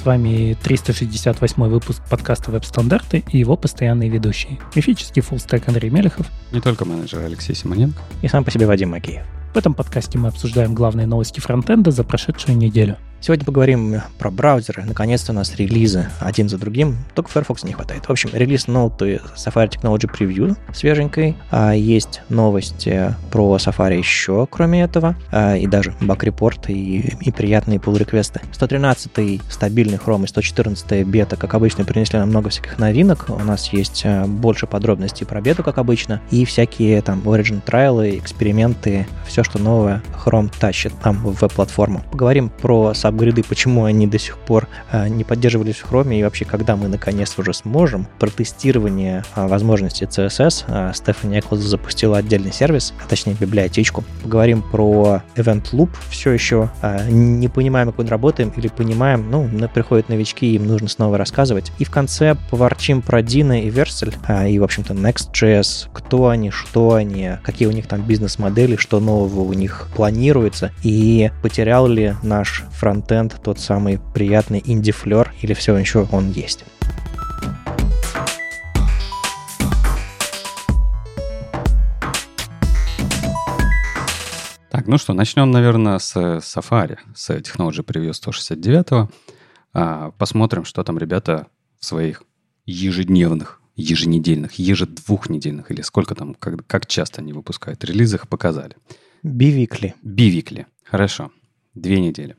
С вами 368 выпуск подкаста «Веб-стандарты» и его постоянные ведущие. Мифический фуллстек Андрей Мелехов. Не только менеджер Алексей Симоненко. И сам по себе Вадим Макеев. В этом подкасте мы обсуждаем главные новости фронтенда за прошедшую неделю – Сегодня поговорим про браузеры. Наконец-то у нас релизы один за другим. Только Firefox не хватает. В общем, релиз ноуты Safari Technology Preview свеженькой. А есть новости про Safari еще, кроме этого. А, и даже баг-репорт и, и приятные pull-реквесты. 113-й стабильный Chrome и 114-й бета, как обычно, принесли нам много всяких новинок. У нас есть а, больше подробностей про бету, как обычно. И всякие там Origin трайлы, эксперименты, все, что новое Chrome тащит нам в веб-платформу. Поговорим про Safari апгрейды, почему они до сих пор а, не поддерживались в Chrome и вообще, когда мы наконец уже сможем. Про тестирование а, возможностей CSS а, Стефани Эклс запустила отдельный сервис, а точнее библиотечку. Поговорим про Event Loop все еще. Не понимаем, как он работаем, или понимаем, ну, приходят новички, им нужно снова рассказывать. И в конце поворчим про Dino и Vercel, и, в общем-то, Next.js, кто они, что они, какие у них там бизнес-модели, что нового у них планируется, и потерял ли наш фронт фронтенд, тот самый приятный инди-флер, или все еще он есть. Так, ну что, начнем, наверное, с Safari, с Technology Preview 169. А, посмотрим, что там ребята в своих ежедневных, еженедельных, ежедвухнедельных, или сколько там, как, как часто они выпускают релизах, показали. Бивикли. Бивикли. Хорошо. Две недели.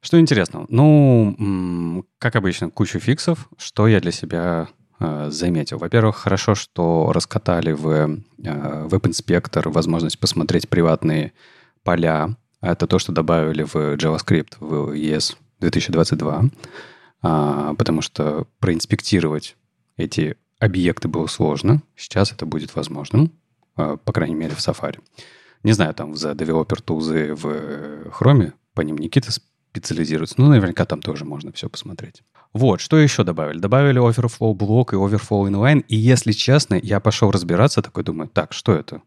Что интересно? Ну, как обычно, кучу фиксов. Что я для себя э, заметил? Во-первых, хорошо, что раскатали в э, веб-инспектор возможность посмотреть приватные поля. Это то, что добавили в JavaScript в ES 2022. А, потому что проинспектировать эти объекты было сложно. Сейчас это будет возможным, а, по крайней мере, в Safari. Не знаю, там за Developer Tools в Chrome по ним Никита специализируется. Ну, наверняка там тоже можно все посмотреть. Вот, что еще добавили? Добавили Overflow блок и Overflow inline. И если честно, я пошел разбираться, такой думаю, так, что это?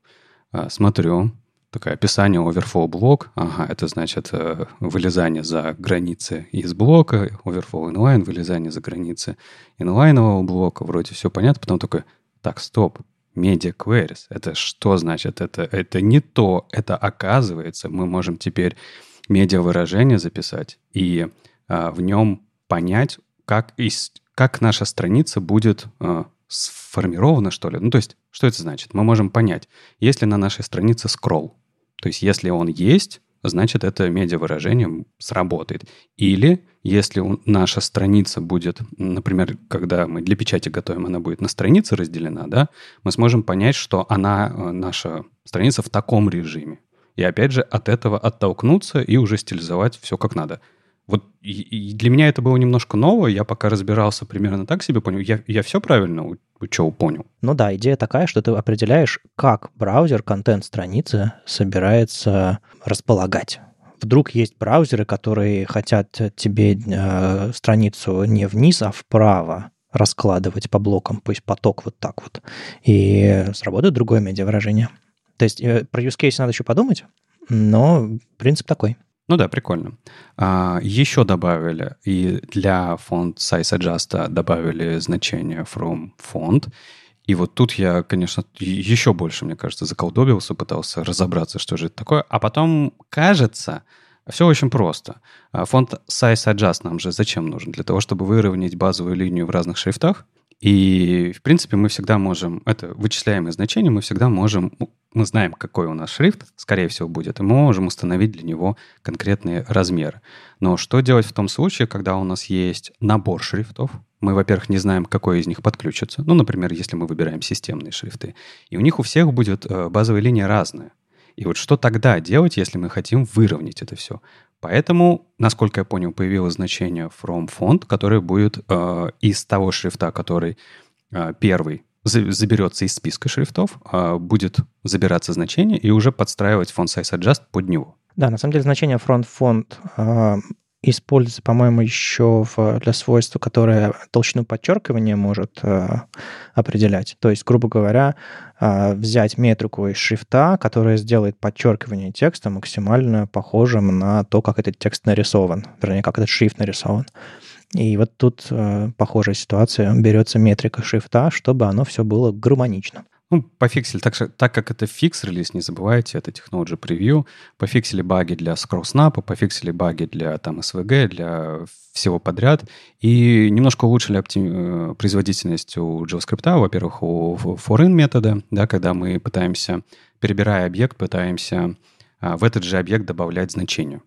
А, смотрю, такое описание Overflow блок. Ага, это значит э, вылезание за границы из блока, Overflow inline, вылезание за границы инлайнового блока. Вроде все понятно. Потом такой, так, стоп, Media Queries. Это что значит? Это, это не то. Это оказывается, мы можем теперь медиавыражение записать и а, в нем понять, как, из, как наша страница будет а, сформирована, что ли. Ну, то есть, что это значит? Мы можем понять, есть ли на нашей странице скролл. То есть, если он есть, значит, это медиавыражение сработает. Или если наша страница будет, например, когда мы для печати готовим, она будет на странице разделена, да, мы сможем понять, что она, э, наша страница в таком режиме и опять же от этого оттолкнуться и уже стилизовать все как надо. Вот и, для меня это было немножко ново, я пока разбирался примерно так себе понял. Я, я все правильно учел, понял? Ну да, идея такая, что ты определяешь, как браузер контент страницы собирается располагать. Вдруг есть браузеры, которые хотят тебе э, страницу не вниз, а вправо раскладывать по блокам, пусть поток вот так вот. И сработает другое медиавыражение. То есть э, про use case надо еще подумать, но принцип такой. Ну да, прикольно. А, еще добавили, и для фонд size adjust добавили значение from font. И вот тут я, конечно, еще больше, мне кажется, заколдобился, пытался разобраться, что же это такое. А потом, кажется, все очень просто. А, фонд size adjust нам же зачем нужен? Для того, чтобы выровнять базовую линию в разных шрифтах. И, в принципе, мы всегда можем, это вычисляемое значение, мы всегда можем, мы знаем, какой у нас шрифт, скорее всего, будет, и мы можем установить для него конкретные размеры. Но что делать в том случае, когда у нас есть набор шрифтов? Мы, во-первых, не знаем, какой из них подключится. Ну, например, если мы выбираем системные шрифты. И у них у всех будет э, базовая линия разная. И вот что тогда делать, если мы хотим выровнять это все? Поэтому, насколько я понял, появилось значение from font, которое будет э, из того шрифта, который э, первый заберется из списка шрифтов, э, будет забираться значение и уже подстраивать font size adjust под него. Да, на самом деле значение front font э, используется, по-моему, еще в, для свойства, которое толщину подчеркивания может э, определять. То есть, грубо говоря, э, взять метрику из шрифта, которая сделает подчеркивание текста максимально похожим на то, как этот текст нарисован, вернее, как этот шрифт нарисован. И вот тут э, похожая ситуация. Берется метрика шрифта, чтобы оно все было гармонично. Ну, пофиксили, так, так как это фикс-релиз, не забывайте, это Technology Preview, пофиксили баги для скролл-снапа, пофиксили баги для там SVG, для всего подряд, и немножко улучшили оптим... Э, производительность у JavaScript, во-первых, у foreign метода, да, когда мы пытаемся, перебирая объект, пытаемся а, в этот же объект добавлять значение.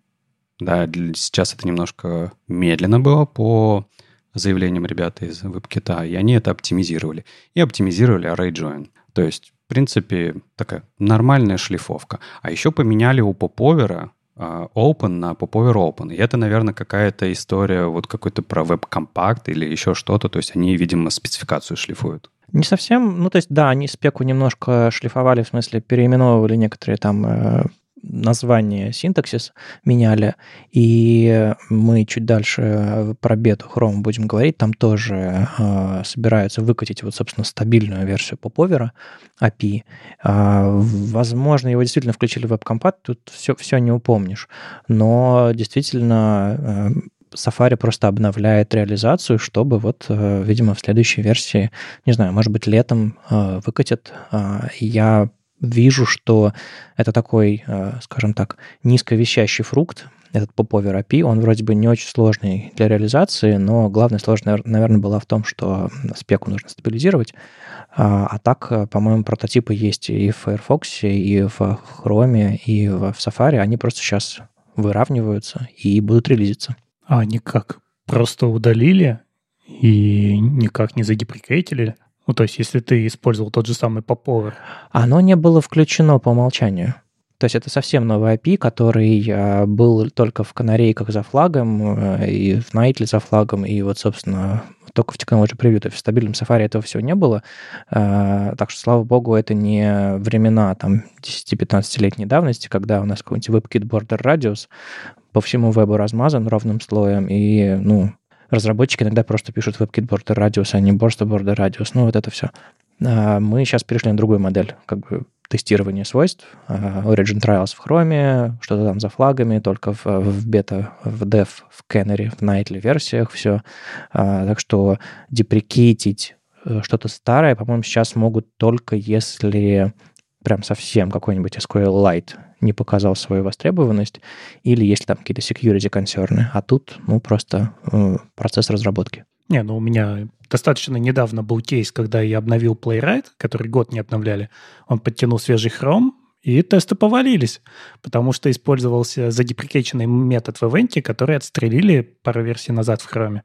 Да, сейчас это немножко медленно было по заявлениям ребят из WebKit, и они это оптимизировали. И оптимизировали array join. То есть, в принципе, такая нормальная шлифовка. А еще поменяли у поповера а, Open на Popover Open. И это, наверное, какая-то история вот какой-то про веб-компакт или еще что-то. То есть они, видимо, спецификацию шлифуют. Не совсем, ну то есть да, они спеку немножко шлифовали, в смысле переименовывали некоторые там э, название синтаксис меняли, и мы чуть дальше про бету Chrome будем говорить, там тоже э, собираются выкатить вот, собственно, стабильную версию поповера API. Э, возможно, его действительно включили в WebCompat, тут все, все не упомнишь, но действительно э, Safari просто обновляет реализацию, чтобы вот, э, видимо, в следующей версии, не знаю, может быть, летом э, выкатят. Я вижу, что это такой, э, скажем так, низковещащий фрукт, этот поповер API, он вроде бы не очень сложный для реализации, но главная сложность, наверное, была в том, что спеку нужно стабилизировать. А, а так, э, по-моему, прототипы есть и в Firefox, и в Chrome, и в Safari. Они просто сейчас выравниваются и будут релизиться. А они как? Просто удалили и никак не задеприкейтили? Ну, то есть, если ты использовал тот же самый popover. Оно не было включено по умолчанию. То есть это совсем новый API, который а, был только в канарейках за флагом, э, и в Nightly за флагом, и вот, собственно, только в Technology Preview. То есть в стабильном Safari этого всего не было. А, так что, слава богу, это не времена там 10-15-летней давности, когда у нас какой-нибудь WebKit Border Radius по всему вебу размазан ровным слоем, и, ну, разработчики иногда просто пишут WebKit Border Radius, а не Border Border Radius. Ну, вот это все. А, мы сейчас перешли на другую модель, как бы тестирование свойств. А, Origin Trials в Chrome, что-то там за флагами, только в, в бета, в dev, в Canary, в Nightly версиях все. А, так что деприкейтить э, что-то старое, по-моему, сейчас могут только если прям совсем какой-нибудь SQLite не показал свою востребованность, или если там какие-то security концерны, а тут, ну, просто э, процесс разработки. Не, ну у меня достаточно недавно был кейс, когда я обновил Playwright, который год не обновляли. Он подтянул свежий Chrome, и тесты повалились, потому что использовался задеприкеченный метод в ивенте, который отстрелили пару версий назад в Chrome.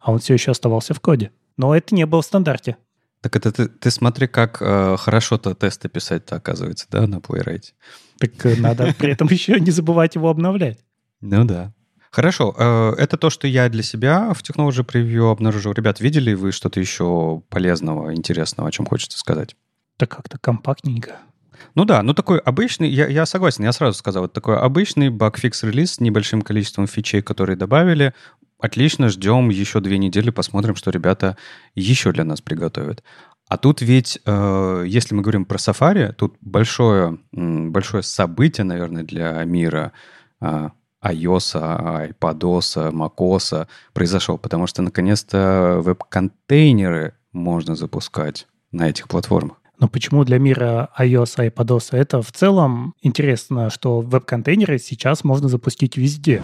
А он все еще оставался в коде. Но это не было в стандарте. Так это ты, ты смотри, как э, хорошо-то тесты писать-то оказывается, да, на Playwright. Так э, надо при этом еще не забывать его обновлять. Ну да. Хорошо, э, это то, что я для себя в Technology Preview обнаружил. Ребят, видели вы что-то еще полезного, интересного, о чем хочется сказать? Так как-то компактненько. Ну да, ну такой обычный, я, я согласен, я сразу сказал, вот такой обычный баг-фикс релиз с небольшим количеством фичей, которые добавили. Отлично, ждем еще две недели, посмотрим, что ребята еще для нас приготовят. А тут ведь, э, если мы говорим про Safari, тут большое, большое событие, наверное, для мира э, iOS, iPadOS, macOS произошло, потому что наконец-то веб-контейнеры можно запускать на этих платформах. Но почему для мира iOS, iPadOS? Это в целом интересно, что веб-контейнеры сейчас можно запустить везде.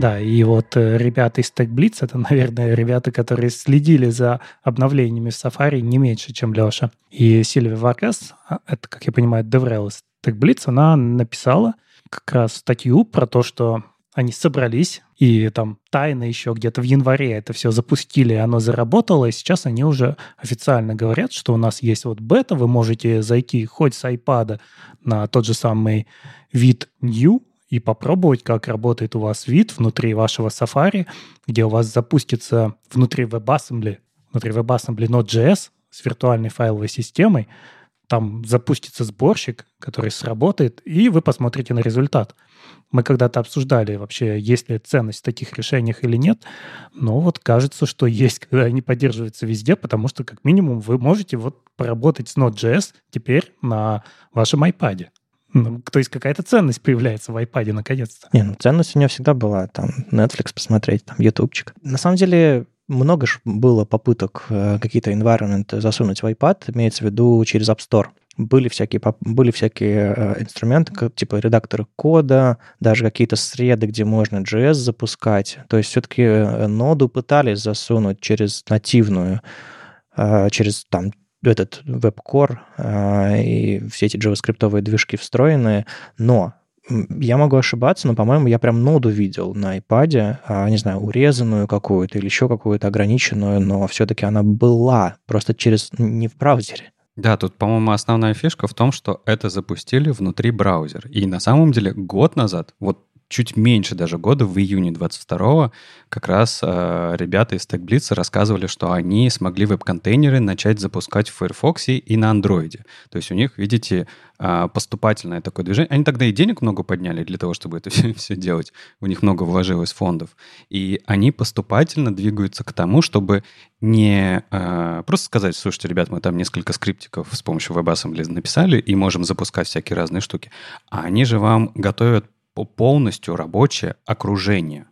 Да, и вот э, ребята из TechBlitz, это, наверное, ребята, которые следили за обновлениями в Safari не меньше, чем Леша. И Сильвия Варкас, а, это, как я понимаю, DevRel из TechBlitz, она написала как раз статью про то, что они собрались, и там тайно еще где-то в январе это все запустили, оно заработало, и сейчас они уже официально говорят, что у нас есть вот бета, вы можете зайти хоть с iPad на тот же самый вид New, и попробовать, как работает у вас вид внутри вашего Safari, где у вас запустится внутри WebAssembly, внутри WebAssembly Node.js с виртуальной файловой системой, там запустится сборщик, который сработает, и вы посмотрите на результат. Мы когда-то обсуждали вообще, есть ли ценность в таких решениях или нет. Но вот кажется, что есть, когда они поддерживаются везде, потому что как минимум вы можете вот поработать с Node.js теперь на вашем iPad. Ну, то есть какая-то ценность появляется в iPad наконец-то. Не, ну ценность у него всегда была. Там Netflix посмотреть, там ютубчик. На самом деле много же было попыток э, какие-то environment засунуть в iPad, имеется в виду через App Store. Были всякие, были всякие э, инструменты, как, типа редакторы кода, даже какие-то среды, где можно JS запускать. То есть все-таки э, ноду пытались засунуть через нативную, через там этот веб-кор и все эти JavaScript движки встроенные, но я могу ошибаться, но, по-моему, я прям ноду видел на iPad, а, не знаю, урезанную какую-то или еще какую-то ограниченную, но все-таки она была просто через не в браузере. Да, тут, по-моему, основная фишка в том, что это запустили внутри браузера. И на самом деле год назад, вот чуть меньше даже года, в июне 22 как раз э, ребята из TechBlitz рассказывали, что они смогли веб-контейнеры начать запускать в Firefox и на Android. То есть у них, видите, э, поступательное такое движение. Они тогда и денег много подняли для того, чтобы это все, все делать. У них много вложилось фондов. И они поступательно двигаются к тому, чтобы не э, просто сказать, слушайте, ребят, мы там несколько скриптиков с помощью WebAssembly написали и можем запускать всякие разные штуки. А они же вам готовят полностью рабочее окружение.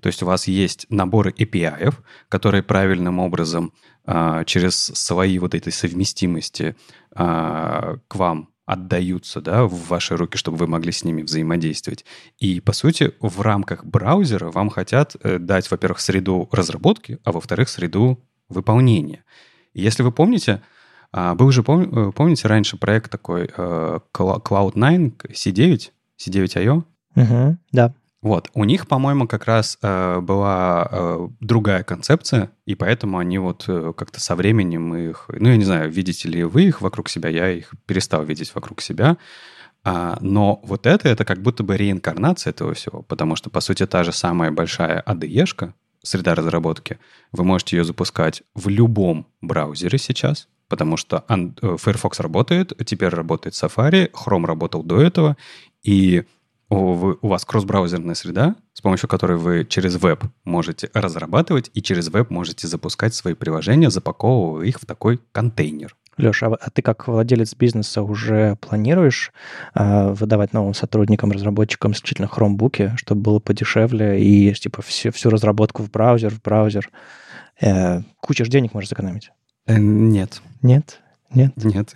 То есть у вас есть наборы API, которые правильным образом э, через свои вот этой совместимости э, к вам отдаются да, в ваши руки, чтобы вы могли с ними взаимодействовать. И, по сути, в рамках браузера вам хотят э, дать, во-первых, среду разработки, а во-вторых, среду выполнения. Если вы помните, э, вы уже пом- помните раньше проект такой э, Cloud9, C9, C9.io? Угу, да. Вот, у них, по-моему, как раз э, была э, другая концепция, и поэтому они вот э, как-то со временем их, ну, я не знаю, видите ли вы их вокруг себя, я их перестал видеть вокруг себя, а, но вот это, это как будто бы реинкарнация этого всего, потому что, по сути, та же самая большая ADE-шка, среда разработки, вы можете ее запускать в любом браузере сейчас, потому что э, Firefox работает, теперь работает Safari, Chrome работал до этого, и у, у вас кросс-браузерная среда, с помощью которой вы через веб можете разрабатывать и через веб можете запускать свои приложения, запаковывая их в такой контейнер. Леша, а, а ты как владелец бизнеса уже планируешь э, выдавать новым сотрудникам, разработчикам исключительно хромбуки, чтобы было подешевле и типа всю, всю разработку в браузер, в браузер? Э, куча же денег можешь сэкономить. Э, нет. Нет? Нет? Нет.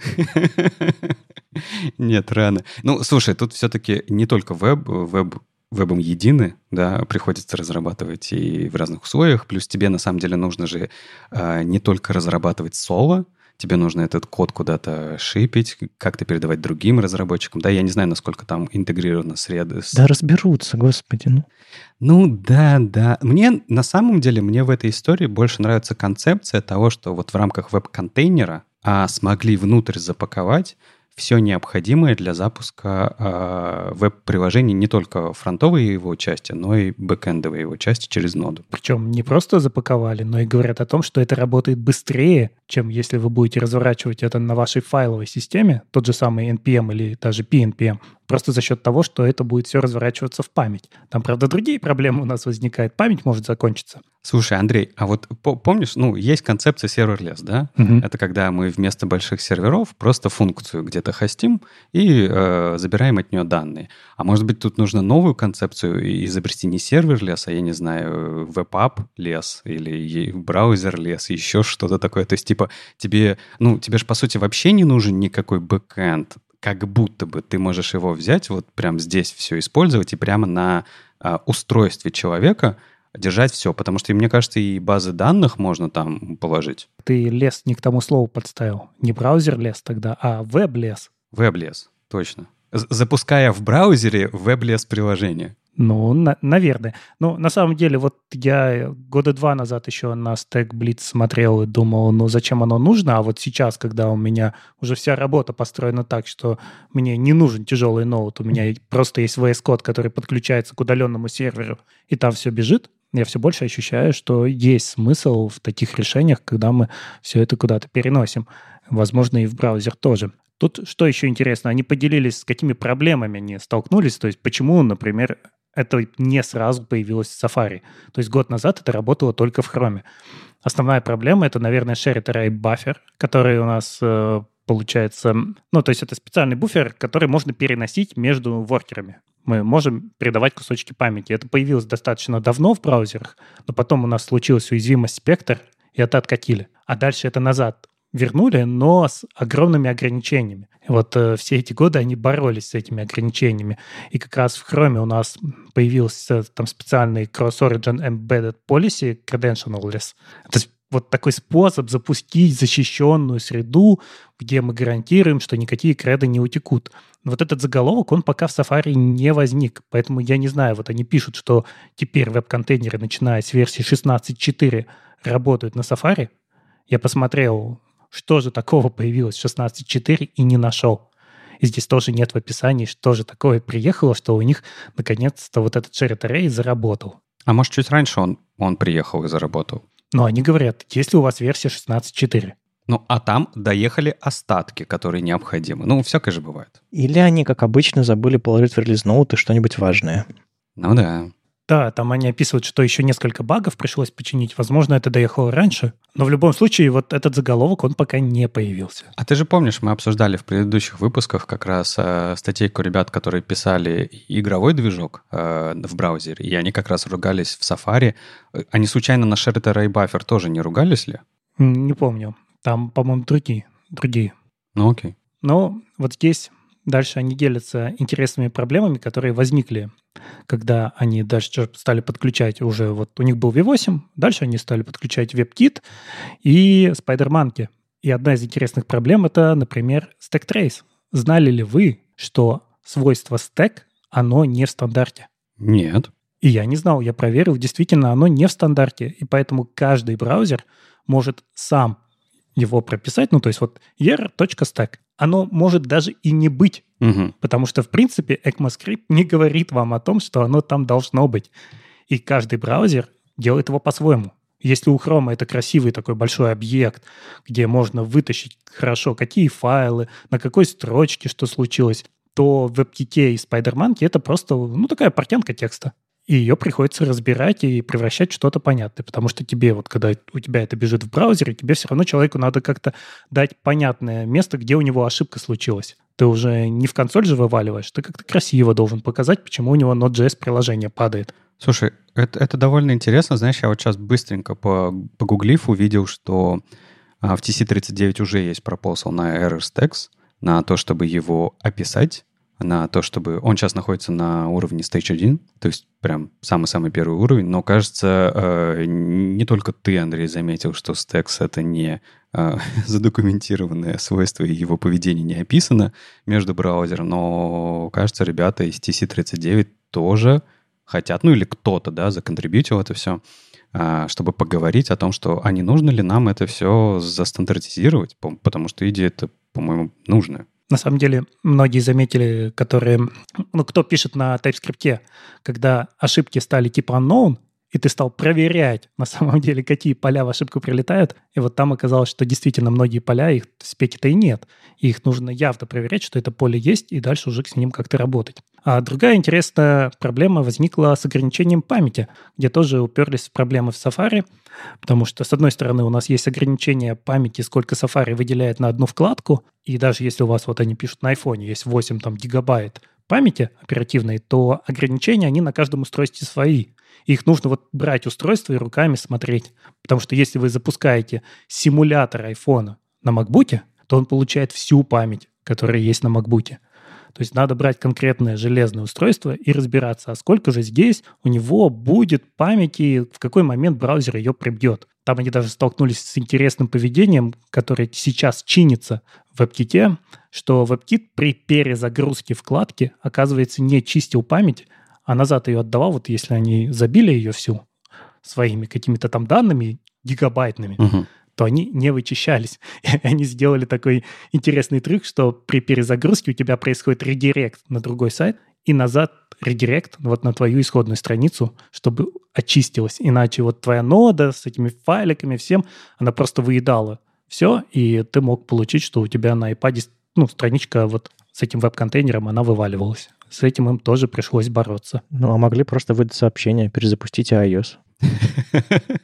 Нет, рано. Ну, слушай, тут все-таки не только веб, веб вебом едины, да, приходится разрабатывать и в разных условиях. Плюс тебе на самом деле нужно же э, не только разрабатывать соло, тебе нужно этот код куда-то шипить, как-то передавать другим разработчикам. Да, я не знаю, насколько там интегрировано среды. Да разберутся, господи. Ну. ну да, да. Мне на самом деле, мне в этой истории больше нравится концепция того, что вот в рамках веб-контейнера а, смогли внутрь запаковать все необходимое для запуска э, веб-приложений не только фронтовой его части, но и бэкэндовой его части через ноду. Причем не просто запаковали, но и говорят о том, что это работает быстрее, чем если вы будете разворачивать это на вашей файловой системе, тот же самый NPM или даже PNPM, просто за счет того, что это будет все разворачиваться в память. Там, правда, другие проблемы у нас возникают. Память может закончиться. Слушай, Андрей, а вот помнишь, ну, есть концепция serverless, да? Угу. Это когда мы вместо больших серверов просто функцию где-то хостим и э, забираем от нее данные. А может быть, тут нужно новую концепцию изобрести не serverless, а, я не знаю, web app-less или browser-less, еще что-то такое. То есть, типа, тебе, ну, тебе же, по сути, вообще не нужен никакой бэкэнд, как будто бы ты можешь его взять, вот прям здесь все использовать и прямо на э, устройстве человека — держать все, потому что, мне кажется, и базы данных можно там положить. Ты лес не к тому слову подставил. Не браузер лес тогда, а веб-лес. Веб-лес, точно. Запуская в браузере веб-лес приложение. Ну, на, наверное. Ну, на самом деле, вот я года два назад еще на Stack Blitz смотрел и думал, ну, зачем оно нужно, а вот сейчас, когда у меня уже вся работа построена так, что мне не нужен тяжелый ноут, у меня просто есть VS Code, который подключается к удаленному серверу, и там все бежит, я все больше ощущаю, что есть смысл в таких решениях, когда мы все это куда-то переносим. Возможно, и в браузер тоже. Тут что еще интересно, они поделились, с какими проблемами они столкнулись, то есть почему, например, это не сразу появилось в Safari. То есть год назад это работало только в Chrome. Основная проблема — это, наверное, shared array buffer, который у нас э, получается... Ну, то есть это специальный буфер, который можно переносить между воркерами. Мы можем передавать кусочки памяти. Это появилось достаточно давно в браузерах, но потом у нас случилась уязвимость спектр, и это откатили. А дальше это назад вернули, но с огромными ограничениями. Вот э, все эти годы они боролись с этими ограничениями. И как раз в Chrome у нас появился там специальный Cross-Origin Embedded Policy Credentialless. Это вот такой способ запустить защищенную среду, где мы гарантируем, что никакие креды не утекут. Вот этот заголовок, он пока в Safari не возник. Поэтому я не знаю, вот они пишут, что теперь веб-контейнеры, начиная с версии 16.4, работают на Safari. Я посмотрел что же такого появилось в 16.4 и не нашел. И здесь тоже нет в описании, что же такое приехало, что у них наконец-то вот этот shared array заработал. А может, чуть раньше он, он приехал и заработал? Но они говорят, если у вас версия 16.4. Ну, а там доехали остатки, которые необходимы. Ну, всякое же бывает. Или они, как обычно, забыли положить в релиз ноуты что-нибудь важное. Ну да. Да, там они описывают, что еще несколько багов пришлось починить. Возможно, это доехало раньше. Но в любом случае, вот этот заголовок, он пока не появился. А ты же помнишь, мы обсуждали в предыдущих выпусках как раз э, статейку ребят, которые писали игровой движок э, в браузере, и они как раз ругались в Safari. Они случайно на Shared Array Buffer тоже не ругались ли? Не помню. Там, по-моему, другие. другие. Ну окей. Но вот здесь дальше они делятся интересными проблемами, которые возникли когда они дальше стали подключать уже, вот у них был V8, дальше они стали подключать WebKit и SpiderMonkey. И одна из интересных проблем это, например, Stack Trace. Знали ли вы, что свойство Stack, оно не в стандарте? Нет. И я не знал, я проверил, действительно, оно не в стандарте, и поэтому каждый браузер может сам его прописать, ну, то есть вот er.stack, оно может даже и не быть, угу. потому что, в принципе, ECMAScript не говорит вам о том, что оно там должно быть. И каждый браузер делает его по-своему. Если у Chrome это красивый такой большой объект, где можно вытащить хорошо, какие файлы, на какой строчке что случилось, то в WebKit и SpiderMonkey это просто ну, такая портянка текста и ее приходится разбирать и превращать в что-то понятное, потому что тебе вот, когда у тебя это бежит в браузере, тебе все равно человеку надо как-то дать понятное место, где у него ошибка случилась. Ты уже не в консоль же вываливаешь, ты как-то красиво должен показать, почему у него Node.js приложение падает. Слушай, это, это довольно интересно. Знаешь, я вот сейчас быстренько по, погуглив увидел, что а, в TC39 уже есть пропосал на ErrorStax, на то, чтобы его описать, на то, чтобы... Он сейчас находится на уровне Stage 1, то есть прям самый-самый первый уровень, но, кажется, э, не только ты, Андрей, заметил, что Stacks — это не э, задокументированное свойство, и его поведение не описано между браузером, но, кажется, ребята из TC39 тоже хотят, ну или кто-то, да, законтрибьютил это все, э, чтобы поговорить о том, что а не нужно ли нам это все застандартизировать, потому что идея это, по-моему, нужная. На самом деле, многие заметили, которые... Ну, кто пишет на TypeScript, когда ошибки стали типа unknown, и ты стал проверять, на самом деле, какие поля в ошибку прилетают, и вот там оказалось, что действительно многие поля, их в спеке-то и нет. И их нужно явно проверять, что это поле есть, и дальше уже с ним как-то работать. А другая интересная проблема возникла с ограничением памяти, где тоже уперлись в проблемы в Safari, потому что, с одной стороны, у нас есть ограничение памяти, сколько Safari выделяет на одну вкладку, и даже если у вас, вот они пишут на iPhone, есть 8 там, гигабайт памяти оперативной, то ограничения, они на каждом устройстве свои. Их нужно вот брать устройство и руками смотреть. Потому что если вы запускаете симулятор айфона на MacBook, то он получает всю память, которая есть на MacBook. То есть надо брать конкретное железное устройство и разбираться, а сколько же здесь у него будет памяти, в какой момент браузер ее прибьет. Там они даже столкнулись с интересным поведением, которое сейчас чинится в WebKit, что WebKit при перезагрузке вкладки, оказывается, не чистил память, а назад ее отдавал, вот если они забили ее всю своими какими-то там данными гигабайтными, угу. То они не вычищались. И они сделали такой интересный трюк, что при перезагрузке у тебя происходит редирект на другой сайт, и назад редирект вот на твою исходную страницу, чтобы очистилась. Иначе вот твоя нода с этими файликами всем, она просто выедала все, и ты мог получить, что у тебя на iPad ну, страничка вот с этим веб-контейнером, она вываливалась. С этим им тоже пришлось бороться. Ну, а могли просто выдать сообщение, перезапустите iOS.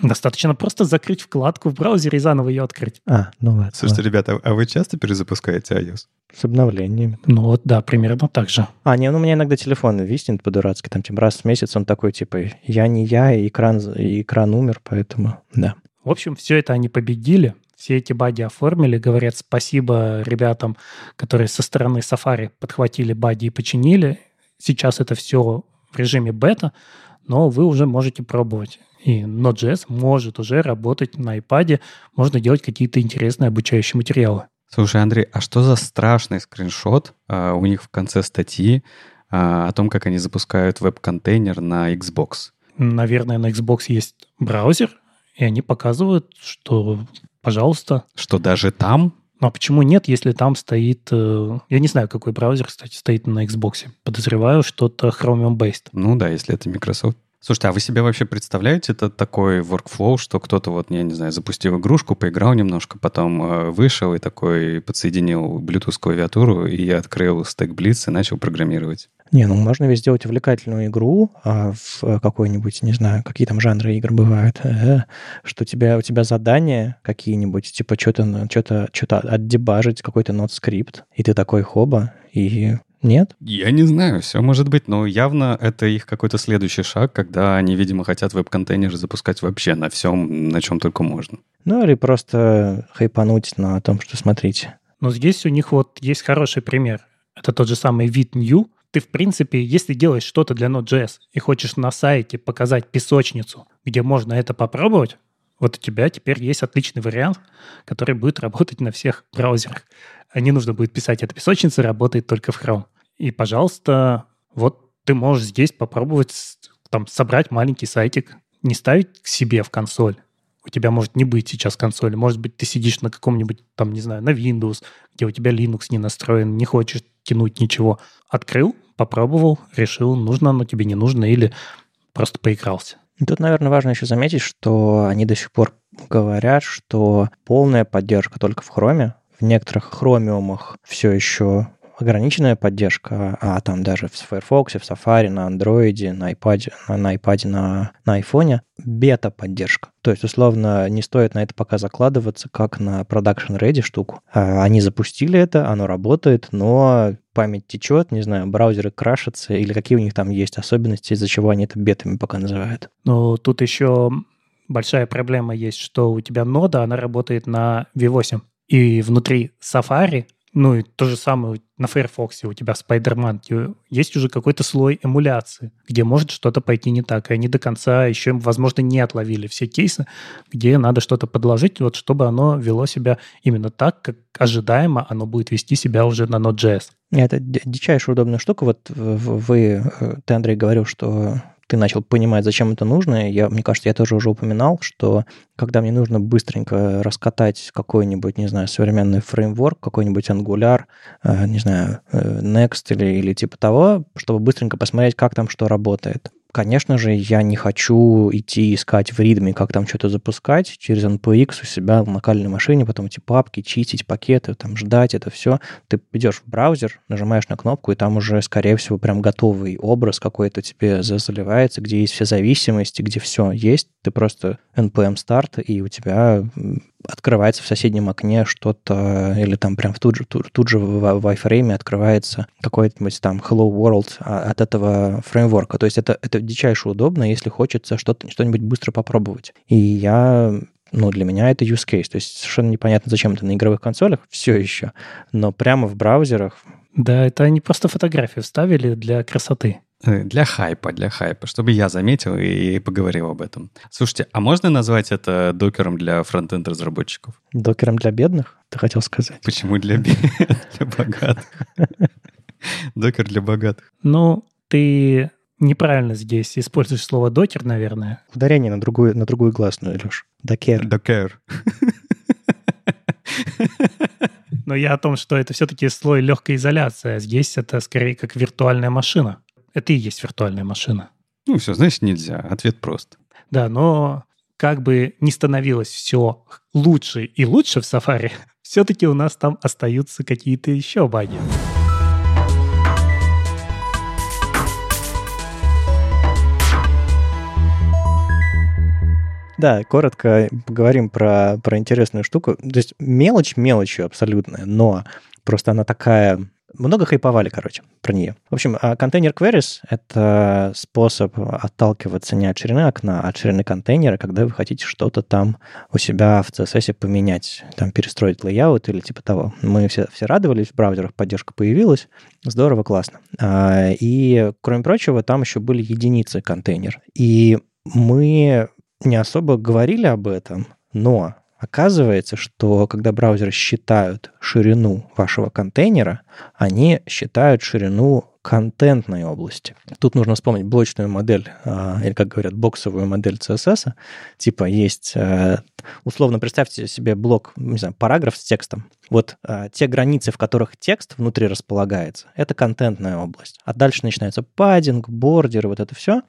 Достаточно просто закрыть вкладку в браузере и заново ее открыть. А, ну ладно. Слушайте, ладно. ребята, а вы часто перезапускаете iOS? С обновлениями. Ну вот, да, примерно так же. А, не, ну у меня иногда телефон виснет по-дурацки, там типа раз в месяц он такой, типа, я не я, и экран, и экран умер, поэтому, да. В общем, все это они победили, все эти баги оформили, говорят спасибо ребятам, которые со стороны Safari подхватили баги и починили. Сейчас это все в режиме бета, но вы уже можете пробовать. И Node.js может уже работать на iPad, можно делать какие-то интересные обучающие материалы. Слушай, Андрей, а что за страшный скриншот а, у них в конце статьи а, о том, как они запускают веб-контейнер на Xbox? Наверное, на Xbox есть браузер, и они показывают, что, пожалуйста. Что даже там? Ну а почему нет, если там стоит... э, Я не знаю, какой браузер, кстати, стоит на Xbox. Подозреваю, что-то Chromium-based. Ну да, если это Microsoft. Слушайте, а вы себе вообще представляете это такой workflow, что кто-то вот, я не знаю, запустил игрушку, поиграл немножко, потом э, вышел и такой подсоединил Bluetooth клавиатуру и открыл стек Blitz и начал программировать? Не, ну можно ведь сделать увлекательную игру а, в какой-нибудь, не знаю, какие там жанры игр бывают, э, что тебя, у тебя задания какие-нибудь, типа что-то что что отдебажить, какой-то нот-скрипт, и ты такой хоба, и нет? Я не знаю, все может быть, но явно это их какой-то следующий шаг, когда они, видимо, хотят веб-контейнеры запускать вообще на всем, на чем только можно. Ну или просто хайпануть на том, что смотрите. Но здесь у них вот есть хороший пример. Это тот же самый вид New. Ты, в принципе, если делаешь что-то для Node.js и хочешь на сайте показать песочницу, где можно это попробовать, вот у тебя теперь есть отличный вариант, который будет работать на всех браузерах. А не нужно будет писать, эта песочница работает только в Chrome. И, пожалуйста, вот ты можешь здесь попробовать там собрать маленький сайтик, не ставить к себе в консоль. У тебя может не быть сейчас консоли. Может быть, ты сидишь на каком-нибудь, там, не знаю, на Windows, где у тебя Linux не настроен, не хочешь тянуть ничего. Открыл, попробовал, решил, нужно оно тебе, не нужно, или просто поигрался. Тут, наверное, важно еще заметить, что они до сих пор говорят, что полная поддержка только в Chrome. В некоторых хромиумах все еще ограниченная поддержка, а там даже в Firefox, в Safari, на Android, на iPad, на, iPad, на, на iPhone бета-поддержка. То есть, условно, не стоит на это пока закладываться, как на production ready штуку. А, Они запустили это, оно работает, но память течет, не знаю, браузеры крашатся, или какие у них там есть особенности, из-за чего они это бетами пока называют. Но тут еще большая проблема есть, что у тебя нода, она работает на V8. И внутри Safari ну и то же самое на Firefox у тебя Spider-Man. Есть уже какой-то слой эмуляции, где может что-то пойти не так. И они до конца еще, возможно, не отловили все кейсы, где надо что-то подложить, вот чтобы оно вело себя именно так, как ожидаемо оно будет вести себя уже на Node.js. Это дичайшая удобная штука. Вот вы, ты, Андрей, говорил, что ты начал понимать, зачем это нужно. Я, мне кажется, я тоже уже упоминал, что когда мне нужно быстренько раскатать какой-нибудь, не знаю, современный фреймворк, какой-нибудь Angular, э, не знаю, Next или, или типа того, чтобы быстренько посмотреть, как там что работает. Конечно же, я не хочу идти искать в ритме, как там что-то запускать через NPX у себя в локальной машине, потом эти папки, чистить пакеты, там ждать это все. Ты идешь в браузер, нажимаешь на кнопку, и там уже, скорее всего, прям готовый образ какой-то тебе заливается, где есть все зависимости, где все есть. Ты просто npm start, и у тебя открывается в соседнем окне что-то, или там прям тут же, тут, тут же в, в iFrame открывается какой-нибудь там Hello World от этого фреймворка. То есть это, это дичайше удобно, если хочется что-то, что-нибудь быстро попробовать. И я ну, для меня это use case. То есть совершенно непонятно, зачем это на игровых консолях, все еще. Но прямо в браузерах... Да, это они просто фотографии вставили для красоты. Для хайпа, для хайпа, чтобы я заметил и поговорил об этом. Слушайте, а можно назвать это докером для фронтенд разработчиков? Докером для бедных, ты хотел сказать? Почему для, для богатых? Докер для богатых. Ну, ты неправильно здесь используешь слово докер, наверное. Ударение на другую, на другую гласную, Леш. Докер. Докер. Но я о том, что это все-таки слой легкой изоляции, а здесь это скорее как виртуальная машина. Это и есть виртуальная машина. Ну все, значит, нельзя. Ответ прост. Да, но как бы не становилось все лучше и лучше в Safari, все-таки у нас там остаются какие-то еще баги. Да, коротко поговорим про, про интересную штуку. То есть мелочь мелочью абсолютная, но просто она такая много хайповали, короче, про нее. В общем, а, контейнер queries — это способ отталкиваться не от ширины окна, а от ширины контейнера, когда вы хотите что-то там у себя в CSS поменять, там перестроить layout или типа того. Мы все, все радовались, в браузерах поддержка появилась. Здорово, классно. А, и, кроме прочего, там еще были единицы контейнер. И мы не особо говорили об этом, но оказывается, что когда браузеры считают ширину вашего контейнера, они считают ширину контентной области. Тут нужно вспомнить блочную модель, а, или, как говорят, боксовую модель CSS. Типа есть, э, условно, представьте себе блок, не знаю, параграф с текстом. Вот а, те границы, в которых текст внутри располагается, это контентная область. А дальше начинается паддинг, бордер, вот это все.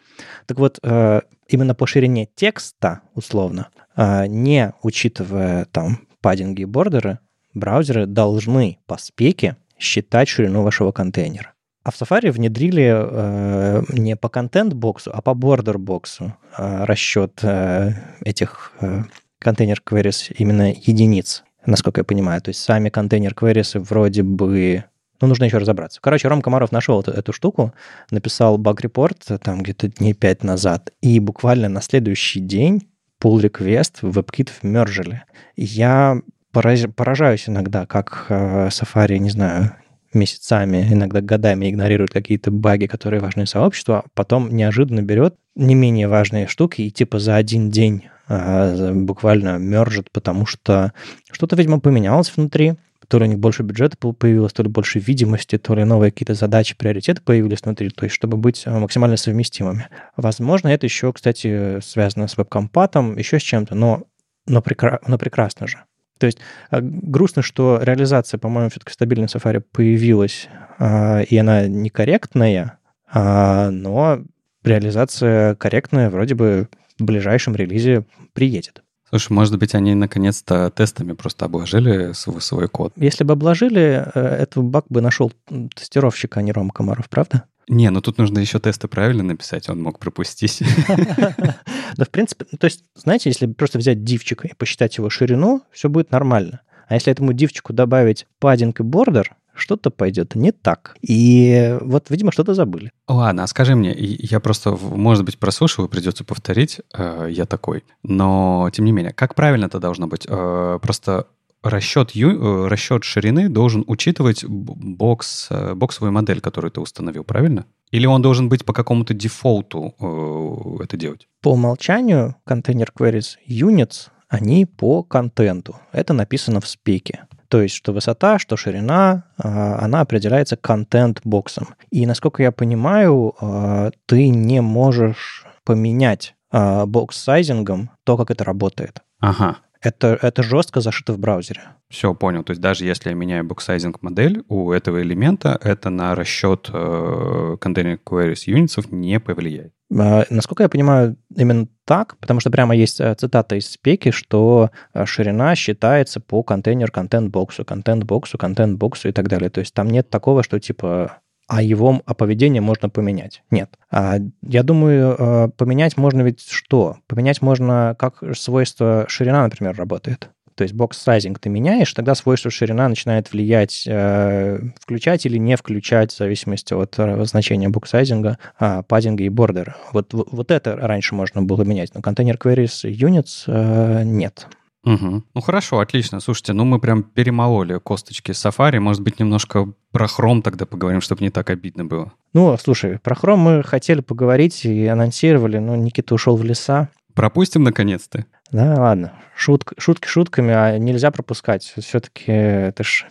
Так вот, э, именно по ширине текста, условно, не учитывая там паддинги и бордеры, браузеры должны по спеке считать ширину вашего контейнера. А в Safari внедрили э, не по контент-боксу, а по бордер-боксу э, расчет э, этих э, контейнер queries именно единиц, насколько я понимаю. То есть сами контейнер queries вроде бы... Ну, нужно еще разобраться. Короче, Ром Комаров нашел эту, эту штуку, написал баг-репорт там где-то дней пять назад, и буквально на следующий день pull request в WebKit вмержили. Я поражаюсь иногда, как э, Safari, не знаю, месяцами, иногда годами игнорирует какие-то баги, которые важны сообществу, а потом неожиданно берет не менее важные штуки и типа за один день а, буквально мержит, потому что что-то, видимо, поменялось внутри, то ли у них больше бюджета появилось, то ли больше видимости, то ли новые какие-то задачи, приоритеты появились внутри, то есть чтобы быть а, максимально совместимыми. Возможно, это еще, кстати, связано с веб-компатом, еще с чем-то, но, но, прекра... но прекрасно же. То есть а, грустно, что реализация, по-моему, все-таки стабильной Safari появилась, а, и она некорректная, а, но реализация корректная вроде бы в ближайшем релизе приедет. Слушай, может быть, они наконец-то тестами просто обложили свой, свой код? Если бы обложили, э, этот баг бы нашел тестировщик, а не Рома Комаров, правда? Не, ну тут нужно еще тесты правильно написать, он мог пропустить. Да, в принципе, то есть, знаете, если просто взять дивчик и посчитать его ширину, все будет нормально. А если этому дивчику добавить паддинг и бордер, что-то пойдет не так. И вот, видимо, что-то забыли. Ладно, а скажи мне, я просто, может быть, прослушиваю, придется повторить, э, я такой. Но, тем не менее, как правильно это должно быть? Э, просто расчет, ю, э, расчет ширины должен учитывать бокс, э, боксовую модель, которую ты установил, правильно? Или он должен быть по какому-то дефолту э, это делать? По умолчанию контейнер queries units, они по контенту. Это написано в спеке. То есть, что высота, что ширина, э, она определяется контент-боксом. И, насколько я понимаю, э, ты не можешь поменять бокс-сайзингом то, как это работает. Ага это, это жестко зашито в браузере. Все, понял. То есть даже если я меняю боксайзинг модель, у этого элемента это на расчет э, Container Queries юнитов не повлияет. А, насколько я понимаю, именно так, потому что прямо есть э, цитата из спеки, что э, ширина считается по контейнер контент-боксу, контент-боксу, контент-боксу и так далее. То есть там нет такого, что типа а его а поведение можно поменять. Нет. А, я думаю, а, поменять можно ведь что? Поменять можно, как свойство ширина, например, работает. То есть box-sizing ты меняешь, тогда свойство ширина начинает влиять, э, включать или не включать в зависимости от э, значения box-sizing 'а, э, padding 'а и border 'а. Вот, вот это раньше можно было менять, но container queries units э, нет. Угу. Ну хорошо, отлично. Слушайте, ну мы прям перемололи косточки Safari. Может быть, немножко про Chrome тогда поговорим, чтобы не так обидно было. Ну, слушай, про Chrome мы хотели поговорить и анонсировали, но Никита ушел в леса. Пропустим наконец-то. Да, ладно. Шутк, шутки шутками, а нельзя пропускать. Все-таки это же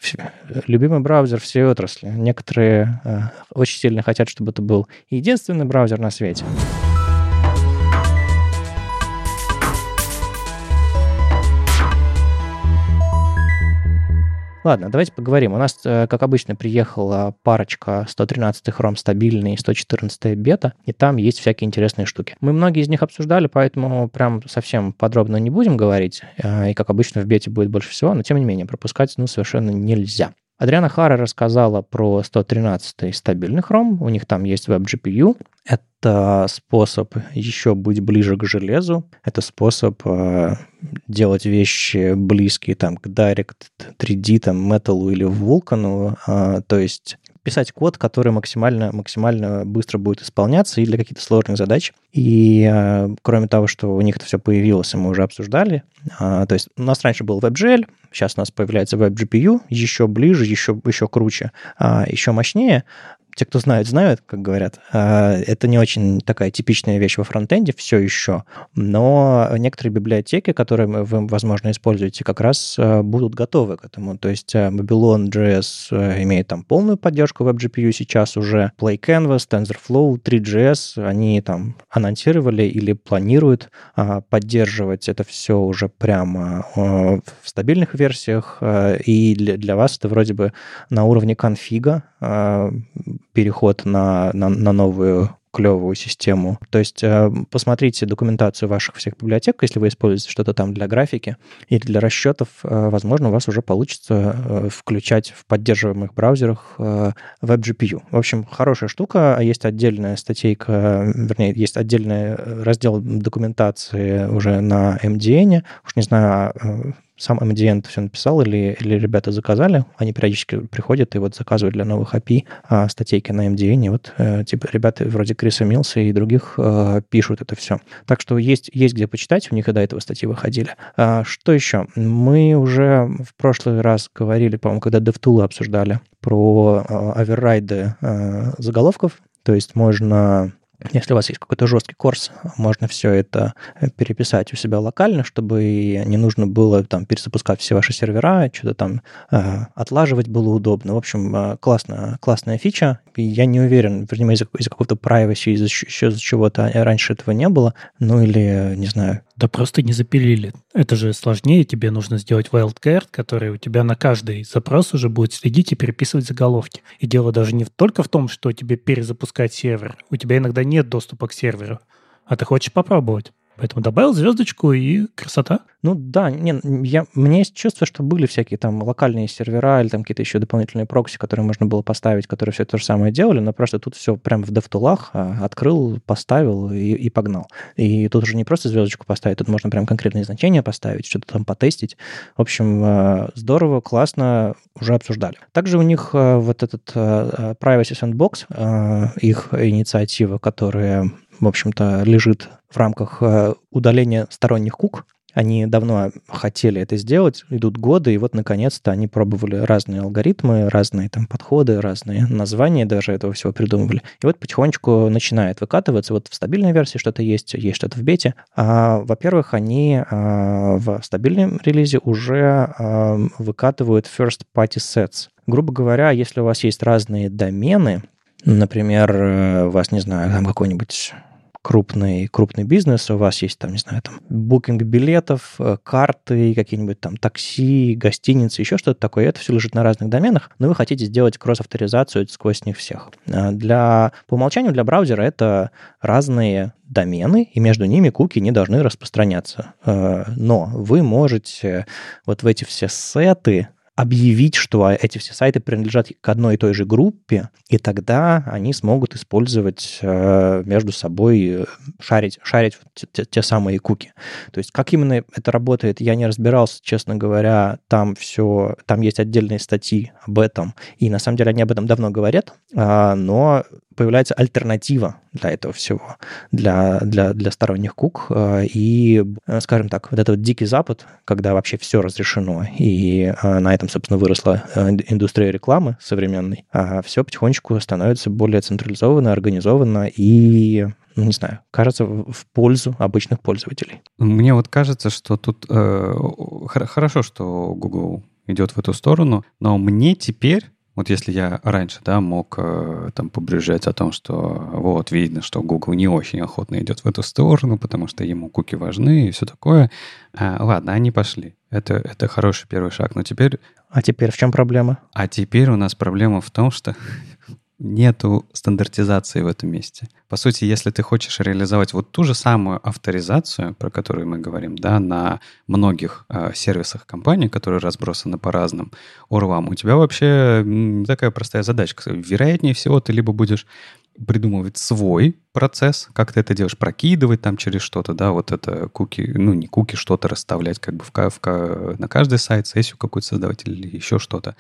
любимый браузер всей отрасли. Некоторые э, очень сильно хотят, чтобы это был единственный браузер на свете. Ладно, давайте поговорим. У нас, э, как обычно, приехала парочка 113 Chrome стабильный и 114 бета, и там есть всякие интересные штуки. Мы многие из них обсуждали, поэтому прям совсем подробно не будем говорить. Э, и, как обычно, в бете будет больше всего, но, тем не менее, пропускать ну, совершенно нельзя. Адриана Хара рассказала про 113 стабильный Chrome. У них там есть WebGPU. Это способ еще быть ближе к железу. Это способ э, делать вещи близкие там, к Direct 3D, там, Metal или Vulkan. Э, то есть писать код, который максимально, максимально быстро будет исполняться и для каких-то сложных задач. И э, кроме того, что у них это все появилось, и мы уже обсуждали, э, то есть у нас раньше был WebGL, сейчас у нас появляется WebGPU, еще ближе, еще, еще круче, э, еще мощнее, те, кто знают, знают, как говорят. А, это не очень такая типичная вещь во фронтенде все еще, но некоторые библиотеки, которые вы, возможно, используете, как раз а, будут готовы к этому. То есть а, Babylon.js имеет там полную поддержку WebGPU сейчас уже. PlayCanvas, TensorFlow, 3GS, они там анонсировали или планируют поддерживать это все уже прямо в стабильных версиях, и для вас это вроде бы на уровне конфига, переход на, на, на новую клевую систему. То есть э, посмотрите документацию ваших всех библиотек, если вы используете что-то там для графики или для расчетов, э, возможно, у вас уже получится э, включать в поддерживаемых браузерах WebGPU. В общем, хорошая штука. Есть отдельная статейка, вернее, есть отдельный раздел документации уже на MDN. Уж не знаю, сам MDN все написал или, или ребята заказали. Они периодически приходят и вот заказывают для новых API а, статейки на MDN. И вот э, типа ребята вроде Криса Милса и других э, пишут это все. Так что есть, есть где почитать, у них и до этого статьи выходили. А, что еще? Мы уже в прошлый раз говорили, по-моему, когда DevTool обсуждали про э, оверрайды э, заголовков. То есть можно если у вас есть какой-то жесткий курс, можно все это э, переписать у себя локально, чтобы не нужно было там перезапускать все ваши сервера, что-то там э, отлаживать было удобно. В общем, э, классно, классная фича. Я не уверен, вернее, из-за, из какого-то privacy, из-за еще из чего-то раньше этого не было. Ну или, не знаю, да просто не запилили. Это же сложнее. Тебе нужно сделать wildcard, который у тебя на каждый запрос уже будет следить и переписывать заголовки. И дело даже не только в том, что тебе перезапускать сервер. У тебя иногда нет доступа к серверу, а ты хочешь попробовать. Поэтому добавил звездочку и красота. Ну да, не, я, меня есть чувство, что были всякие там локальные сервера или там какие-то еще дополнительные прокси, которые можно было поставить, которые все то же самое делали, но просто тут все прямо в DevTool'ах открыл, поставил и, и погнал. И тут уже не просто звездочку поставить, тут можно прям конкретные значения поставить, что-то там потестить. В общем, а, здорово, классно, уже обсуждали. Также у них а, вот этот Privacy Sandbox, их инициатива, которая в общем-то, лежит в рамках э, удаления сторонних кук. Они давно хотели это сделать, идут годы, и вот наконец-то они пробовали разные алгоритмы, разные там подходы, разные названия даже этого всего придумывали. И вот потихонечку начинает выкатываться. Вот в стабильной версии что-то есть, есть что-то в бете. А, во-первых, они а, в стабильном релизе уже а, выкатывают first party sets. Грубо говоря, если у вас есть разные домены, например, э, у вас, не знаю, там какой-нибудь крупный, крупный бизнес, у вас есть там, не знаю, там букинг билетов, э, карты, какие-нибудь там такси, гостиницы, еще что-то такое, это все лежит на разных доменах, но вы хотите сделать кросс-авторизацию сквозь них всех. А для, по умолчанию для браузера это разные домены, и между ними куки не должны распространяться. Э, но вы можете вот в эти все сеты объявить, что эти все сайты принадлежат к одной и той же группе, и тогда они смогут использовать э, между собой, э, шарить, шарить те, те самые куки. То есть как именно это работает, я не разбирался, честно говоря, там все, там есть отдельные статьи об этом, и на самом деле они об этом давно говорят, а, но появляется альтернатива для этого всего, для, для, для сторонних кук. Э, и, скажем так, вот этот вот дикий запад, когда вообще все разрешено, и э, на этом, собственно, выросла э, индустрия рекламы современной, а все потихонечку становится более централизованно, организованно и ну, не знаю, кажется, в пользу обычных пользователей. Мне вот кажется, что тут э, хорошо, что Google идет в эту сторону, но мне теперь Вот если я раньше, да, мог э, там побрюзжать о том, что вот видно, что Google не очень охотно идет в эту сторону, потому что ему куки важны и все такое. А, ладно, они пошли. Это, это хороший первый шаг. Но теперь... А теперь в чем проблема? А теперь у нас проблема в том, что нету стандартизации в этом месте. По сути, если ты хочешь реализовать вот ту же самую авторизацию, про которую мы говорим, да, на многих э, сервисах компании, которые разбросаны по разным урлам, у тебя вообще такая простая задачка. Вероятнее всего, ты либо будешь придумывать свой процесс, как ты это делаешь, прокидывать там через что-то, да, вот это куки, ну не куки, что-то расставлять как бы в, в, на каждый сайт, сессию какую-то создавать или еще что-то.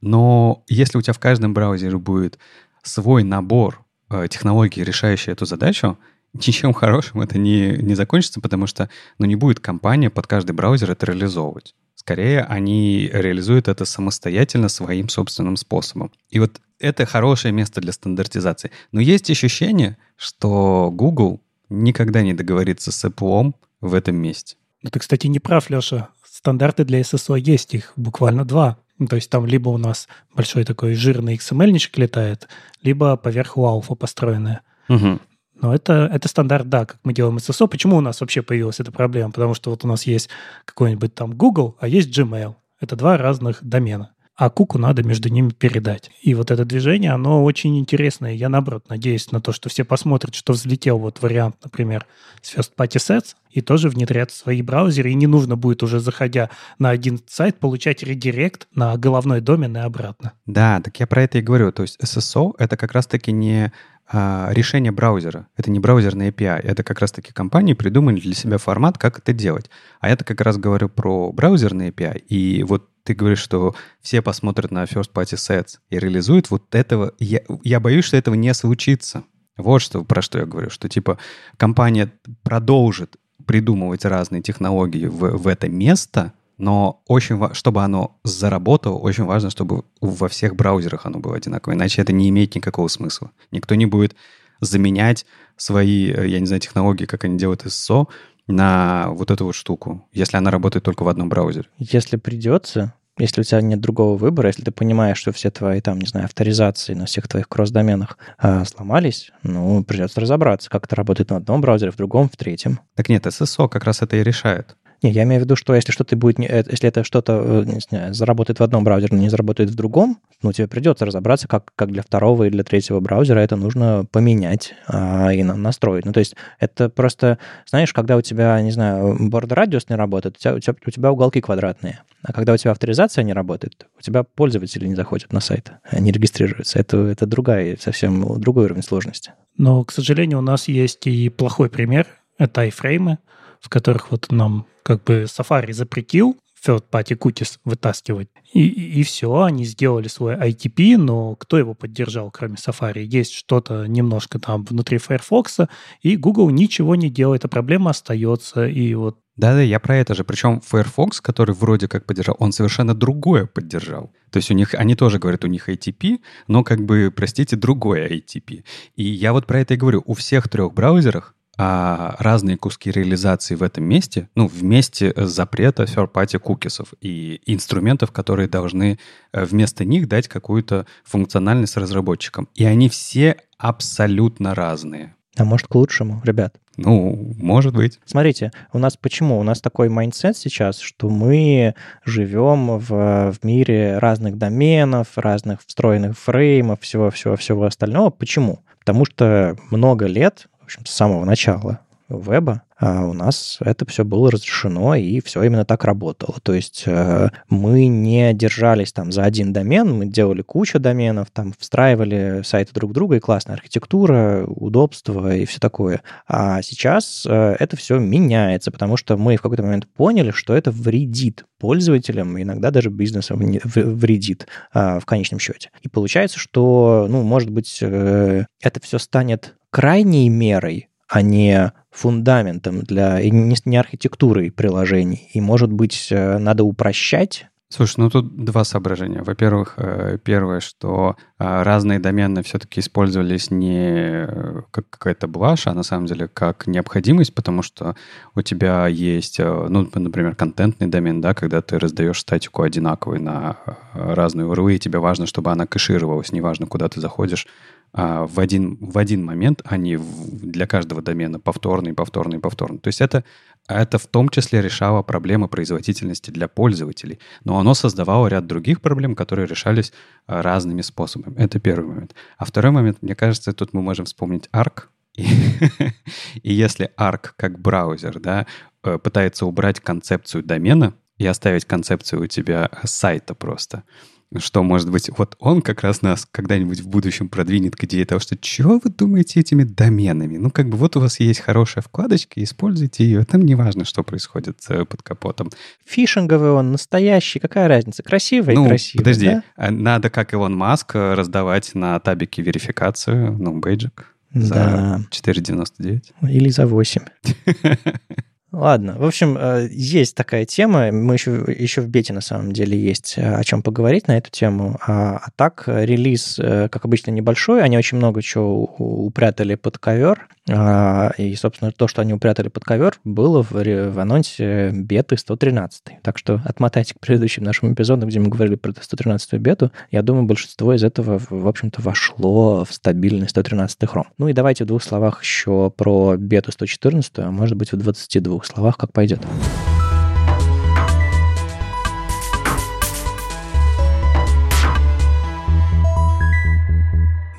Но если у тебя в каждом браузере будет свой набор э, технологий, решающий эту задачу, ничем хорошим это не, не закончится, потому что ну, не будет компания под каждый браузер это реализовывать. Скорее, они реализуют это самостоятельно своим собственным способом. И вот это хорошее место для стандартизации. Но есть ощущение, что Google никогда не договорится с Apple в этом месте. Ну, ты, кстати, не прав, Леша. Стандарты для SSO есть, их буквально два. Ну, то есть там либо у нас большой такой жирный XML-ничек летает, либо поверху алфа построенная. Угу. Но это, это стандарт, да, как мы делаем SSO. Почему у нас вообще появилась эта проблема? Потому что вот у нас есть какой-нибудь там Google, а есть Gmail. Это два разных домена а куку надо между ними передать. И вот это движение, оно очень интересное. Я, наоборот, надеюсь на то, что все посмотрят, что взлетел вот вариант, например, с First Party Sets, и тоже внедрят в свои браузеры, и не нужно будет уже, заходя на один сайт, получать редирект на головной домен и обратно. Да, так я про это и говорю. То есть SSO — это как раз-таки не а, решение браузера. Это не браузерный API. Это как раз-таки компании придумали для себя формат, как это делать. А я-то как раз говорю про браузерный API. И вот ты говоришь, что все посмотрят на first party sets и реализуют вот этого. Я, я боюсь, что этого не случится. Вот что, про что я говорю, что типа компания продолжит придумывать разные технологии в, в это место, но очень, чтобы оно заработало, очень важно, чтобы во всех браузерах оно было одинаково, иначе это не имеет никакого смысла. Никто не будет заменять свои, э, я не знаю, технологии, как они делают SSO, на вот эту вот штуку, если она работает только в одном браузере? Если придется, если у тебя нет другого выбора, если ты понимаешь, что все твои, там, не знаю, авторизации на всех твоих кросс-доменах а, сломались, ну, придется разобраться, как это работает на одном браузере, в другом, в третьем. Так нет, SSO как раз это и решает. Не, я имею в виду, что если что-то будет, э, если это что-то э, заработает в одном браузере, но не заработает в другом, ну, тебе придется разобраться, как, как для второго и для третьего браузера это нужно поменять а, и настроить. Ну, то есть это просто, знаешь, когда у тебя, не знаю, борд радиус не работает, у тебя, у тебя, у тебя уголки квадратные. А когда у тебя авторизация не работает, у тебя пользователи не заходят на сайт, они регистрируются. Это, это другая, совсем другой уровень сложности. Но, к сожалению, у нас есть и плохой пример. Это айфреймы в которых вот нам как бы Safari запретил third-party cookies вытаскивать. И, и, все, они сделали свой ITP, но кто его поддержал, кроме Safari? Есть что-то немножко там внутри Firefox, и Google ничего не делает, а проблема остается. И вот да-да, я про это же. Причем Firefox, который вроде как поддержал, он совершенно другое поддержал. То есть у них, они тоже говорят, у них ITP, но как бы, простите, другое ITP. И я вот про это и говорю. У всех трех браузерах а, разные куски реализации в этом месте, ну, вместе запрета third-party кукисов и инструментов, которые должны э, вместо них дать какую-то функциональность разработчикам. И они все абсолютно разные. А может, к лучшему, ребят? Ну, может быть. Смотрите, у нас почему? У нас такой майндсет сейчас, что мы живем в, в мире разных доменов, разных встроенных фреймов, всего-всего-всего остального. Почему? Потому что много лет общем, с самого начала веба, а у нас это все было разрешено, и все именно так работало. То есть э, мы не держались там за один домен, мы делали кучу доменов, там встраивали сайты друг друга, и классная архитектура, удобство и все такое. А сейчас э, это все меняется, потому что мы в какой-то момент поняли, что это вредит пользователям, иногда даже бизнесам вредит а, в конечном счете. И получается, что, ну, может быть, э, это все станет крайней мерой, а не фундаментом для не, не архитектурой приложений. И, может быть, э, надо упрощать Слушай, ну тут два соображения. Во-первых, э, первое, что э, разные домены все-таки использовались не э, как какая-то блажь, а на самом деле как необходимость, потому что у тебя есть, ну, например, контентный домен, да, когда ты раздаешь статику одинаковой на разные URL, и тебе важно, чтобы она кэшировалась, неважно, куда ты заходишь, а, в один, в один момент, а не в, для каждого домена повторный, повторный, повторный. То есть это, это в том числе решало проблемы производительности для пользователей, но оно создавало ряд других проблем, которые решались а, разными способами. Это первый момент. А второй момент, мне кажется, тут мы можем вспомнить ARC, и, и если ARC как браузер да, э, пытается убрать концепцию домена и оставить концепцию у тебя сайта просто, что, может быть, вот он как раз нас когда-нибудь в будущем продвинет к идее того, что чего вы думаете этими доменами? Ну, как бы вот у вас есть хорошая вкладочка, используйте ее. Там не важно, что происходит э, под капотом. Фишинговый он, настоящий, какая разница? Красивый ну, и красивый, подожди, да? А надо, как Илон Маск, э, раздавать на табике верификацию, ну, бейджик за Да. 4,99. Или за 8. Ладно, в общем, э, есть такая тема, мы еще, еще в бете на самом деле есть э, о чем поговорить на эту тему, а, а так э, релиз, как обычно, небольшой, они очень много чего упрятали под ковер, а, и, собственно, то, что они упрятали под ковер, было в, в анонсе беты 113. Так что отмотайте к предыдущим нашим эпизодам, где мы говорили про 113 бету, я думаю, большинство из этого, в общем-то, вошло в стабильный 113 хром. Ну и давайте в двух словах еще про бету 114, а может быть в 22 словах, как пойдет.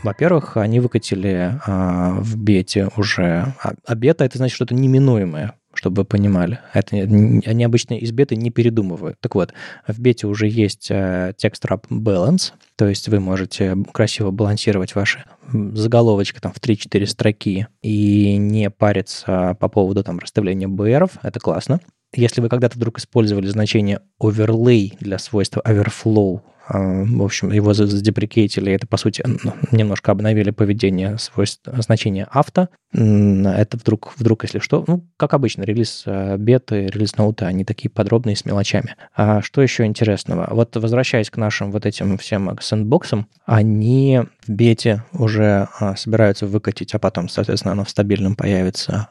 Во-первых, они выкатили а, в бете уже... А, а бета — это значит что-то неминуемое, чтобы вы понимали. Это, они обычно из беты не передумывают. Так вот, в бете уже есть а, text wrap balance, то есть вы можете красиво балансировать ваши заголовочки там в 3-4 строки и не париться по поводу там расставления BR, это классно. Если вы когда-то вдруг использовали значение overlay для свойства overflow в общем, его задеприкейтили, это, по сути, немножко обновили поведение свойств, значения авто. Это вдруг, вдруг, если что, ну, как обычно, релиз а, беты, релиз ноута, они такие подробные, с мелочами. А что еще интересного? Вот возвращаясь к нашим вот этим всем сэндбоксам, они в бете уже а, собираются выкатить, а потом, соответственно, оно в стабильном появится,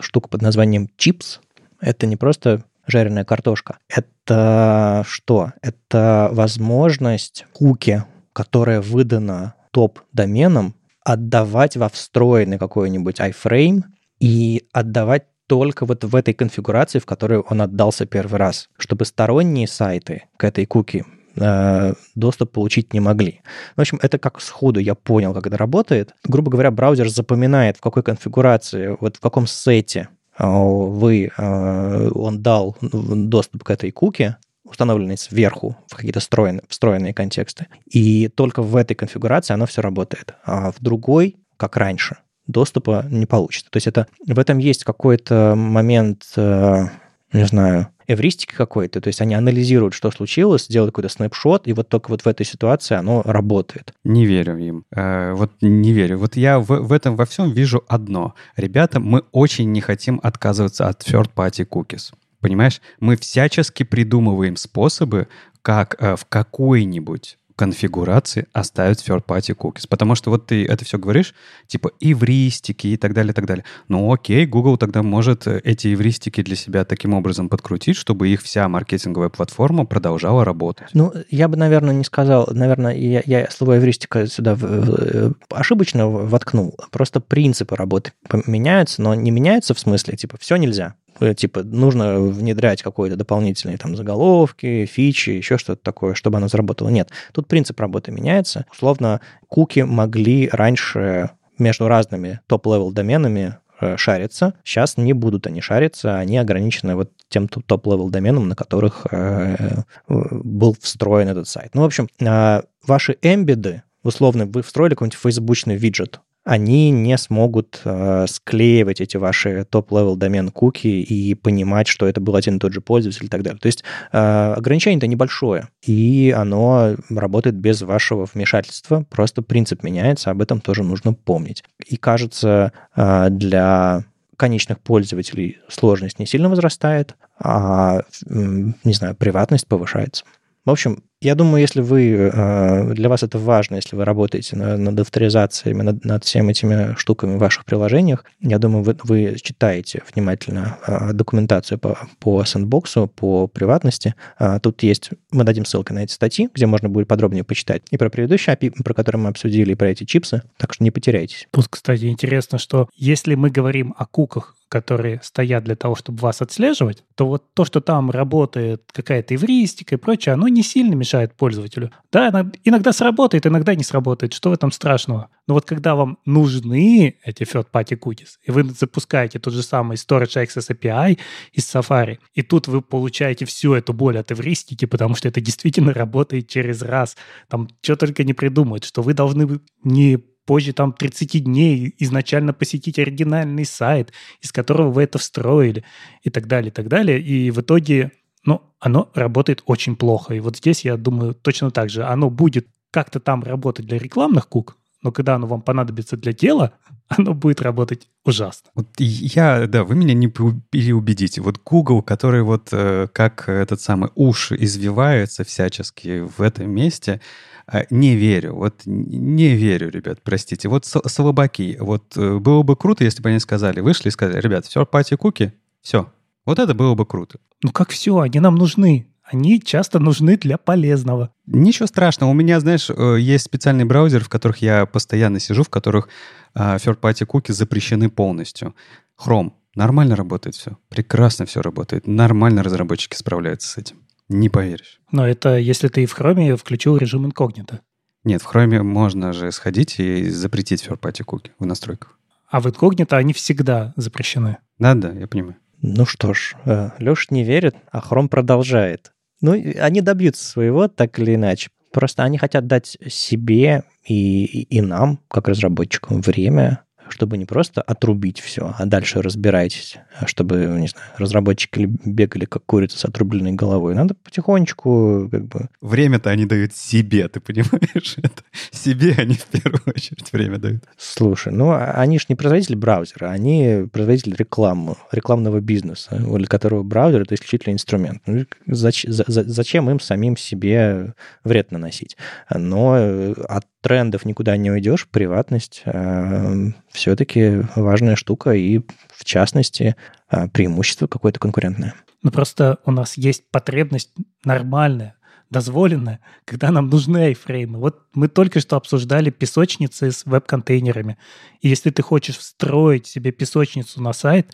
штука под названием Chips. Это не просто жареная картошка. Это что? Это возможность куки, которая выдана топ-доменом, отдавать во встроенный какой-нибудь iFrame и отдавать только вот в этой конфигурации, в которой он отдался первый раз, чтобы сторонние сайты к этой куки э, доступ получить не могли. В общем, это как сходу я понял, как это работает. Грубо говоря, браузер запоминает, в какой конфигурации, вот в каком сете вы, а, он дал доступ к этой куке, установленной сверху в какие-то встроенные, встроенные контексты. И только в этой конфигурации оно все работает. А в другой, как раньше, доступа не получится. То есть это, в этом есть какой-то момент, э, не знаю, эвристики какой-то, то есть они анализируют, что случилось, делают какой-то снапшот, и вот только вот в этой ситуации оно работает. Не верю им. Э, вот не верю. Вот я в, в этом во всем вижу одно. Ребята, мы очень не хотим отказываться от third-party cookies. Понимаешь? Мы всячески придумываем способы, как э, в какой-нибудь конфигурации оставить third-party cookies. Потому что вот ты это все говоришь, типа эвристики и так далее, и так далее. Ну окей, Google тогда может э, эти эвристики для себя таким образом подкрутить, чтобы их вся маркетинговая платформа продолжала работать. Ну, я бы, наверное, не сказал, наверное, я, я слово эвристика сюда в, в, ошибочно воткнул. Просто принципы работы меняются, но не меняются в смысле, типа, все нельзя. Э, типа нужно внедрять какой-то дополнительные там заголовки, фичи, еще что-то такое, чтобы оно заработало. Нет, тут принцип работы меняется. Условно, куки могли раньше между разными top-level доменами э, шариться. Сейчас не будут они шариться, они ограничены вот тем top-level доменом, на которых э, был встроен этот сайт. Ну, в общем, э, ваши эмбеды, условно, вы встроили какой-нибудь фейсбучный виджет, они не смогут э, склеивать эти ваши top-level домен куки и понимать, что это был один и тот же пользователь и так далее. То есть э, ограничение-то небольшое, и оно работает без вашего вмешательства, просто принцип меняется, об этом тоже нужно помнить. И кажется, э, для конечных пользователей сложность не сильно возрастает, а, не знаю, приватность повышается. В общем, я думаю, если вы, э, для вас это важно, если вы работаете над авторизациями, над, над всеми этими штуками в ваших приложениях, я думаю, вы, вы читаете внимательно э, документацию по, по sandbox 'у, по приватности. Э, тут есть, мы дадим ссылку на эти статьи, где можно будет подробнее почитать и про предыдущий API, про который мы обсудили, и про эти чипсы, так что не потеряйтесь. Тут, кстати, интересно, что если мы говорим о куках, которые стоят для того, чтобы вас отслеживать, то вот то, что там работает какая-то эвристика и прочее, оно не сильно мешает пользователю. Да, иногда сработает, иногда не сработает. Что в этом страшного? Но вот когда вам нужны эти third-party cookies, и вы запускаете тот же самый Storage Access API из Safari, и тут вы получаете всю эту боль от эвристики, потому что это действительно работает через раз. Там что только не придумают, что вы должны не позже там 30 дней изначально посетить оригинальный сайт, из которого вы это встроили, и так далее, и так далее. И в итоге, ну, оно работает очень плохо. И вот здесь, я думаю, точно так же. Оно будет как-то там работать для рекламных кук, но когда оно вам понадобится для дела, оно будет работать ужасно. Вот я, да, вы меня не переубедите. Вот Google, который вот э, как этот самый уж извивается всячески в этом месте, а, не верю, вот не верю, ребят, простите. Вот слабаки, вот э, было бы круто, если бы они сказали, вышли и сказали, ребят, все, пати куки, все. Вот это было бы круто. Ну как все, они нам нужны. Они часто нужны для полезного. Ничего страшного. У меня, знаешь, э, есть специальный браузер, в которых я постоянно сижу, в которых а, third-party куки запрещены полностью. Chrome. Нормально работает все. Прекрасно все работает. Нормально разработчики справляются с этим. Не поверишь. Но это если ты в Chrome включил режим инкогнито. Нет, в Chrome можно же сходить и запретить third-party куки в настройках. А в инкогнито они всегда запрещены. Да-да, я понимаю. Ну что ж, э, Леша не верит, а Chrome продолжает. Ну, они добьются своего, так или иначе. Просто они хотят дать себе и, и нам, как разработчикам, время чтобы не просто отрубить все, а дальше разбирайтесь, чтобы, не знаю, разработчики бегали как курица с отрубленной головой. Надо потихонечку как бы... Время-то они дают себе, ты понимаешь? Это себе они в первую очередь время дают. Слушай, ну а они же не производители браузера, они производители рекламы, рекламного бизнеса, для которого браузер — это исключительно инструмент. Ну, зачем, зачем им самим себе вред наносить? Но э, от трендов никуда не уйдешь, приватность э, все-таки важная штука, и в частности э, преимущество какое-то конкурентное. Ну просто у нас есть потребность нормальная, дозволенная, когда нам нужны айфреймы. Вот мы только что обсуждали песочницы с веб-контейнерами. И если ты хочешь встроить себе песочницу на сайт,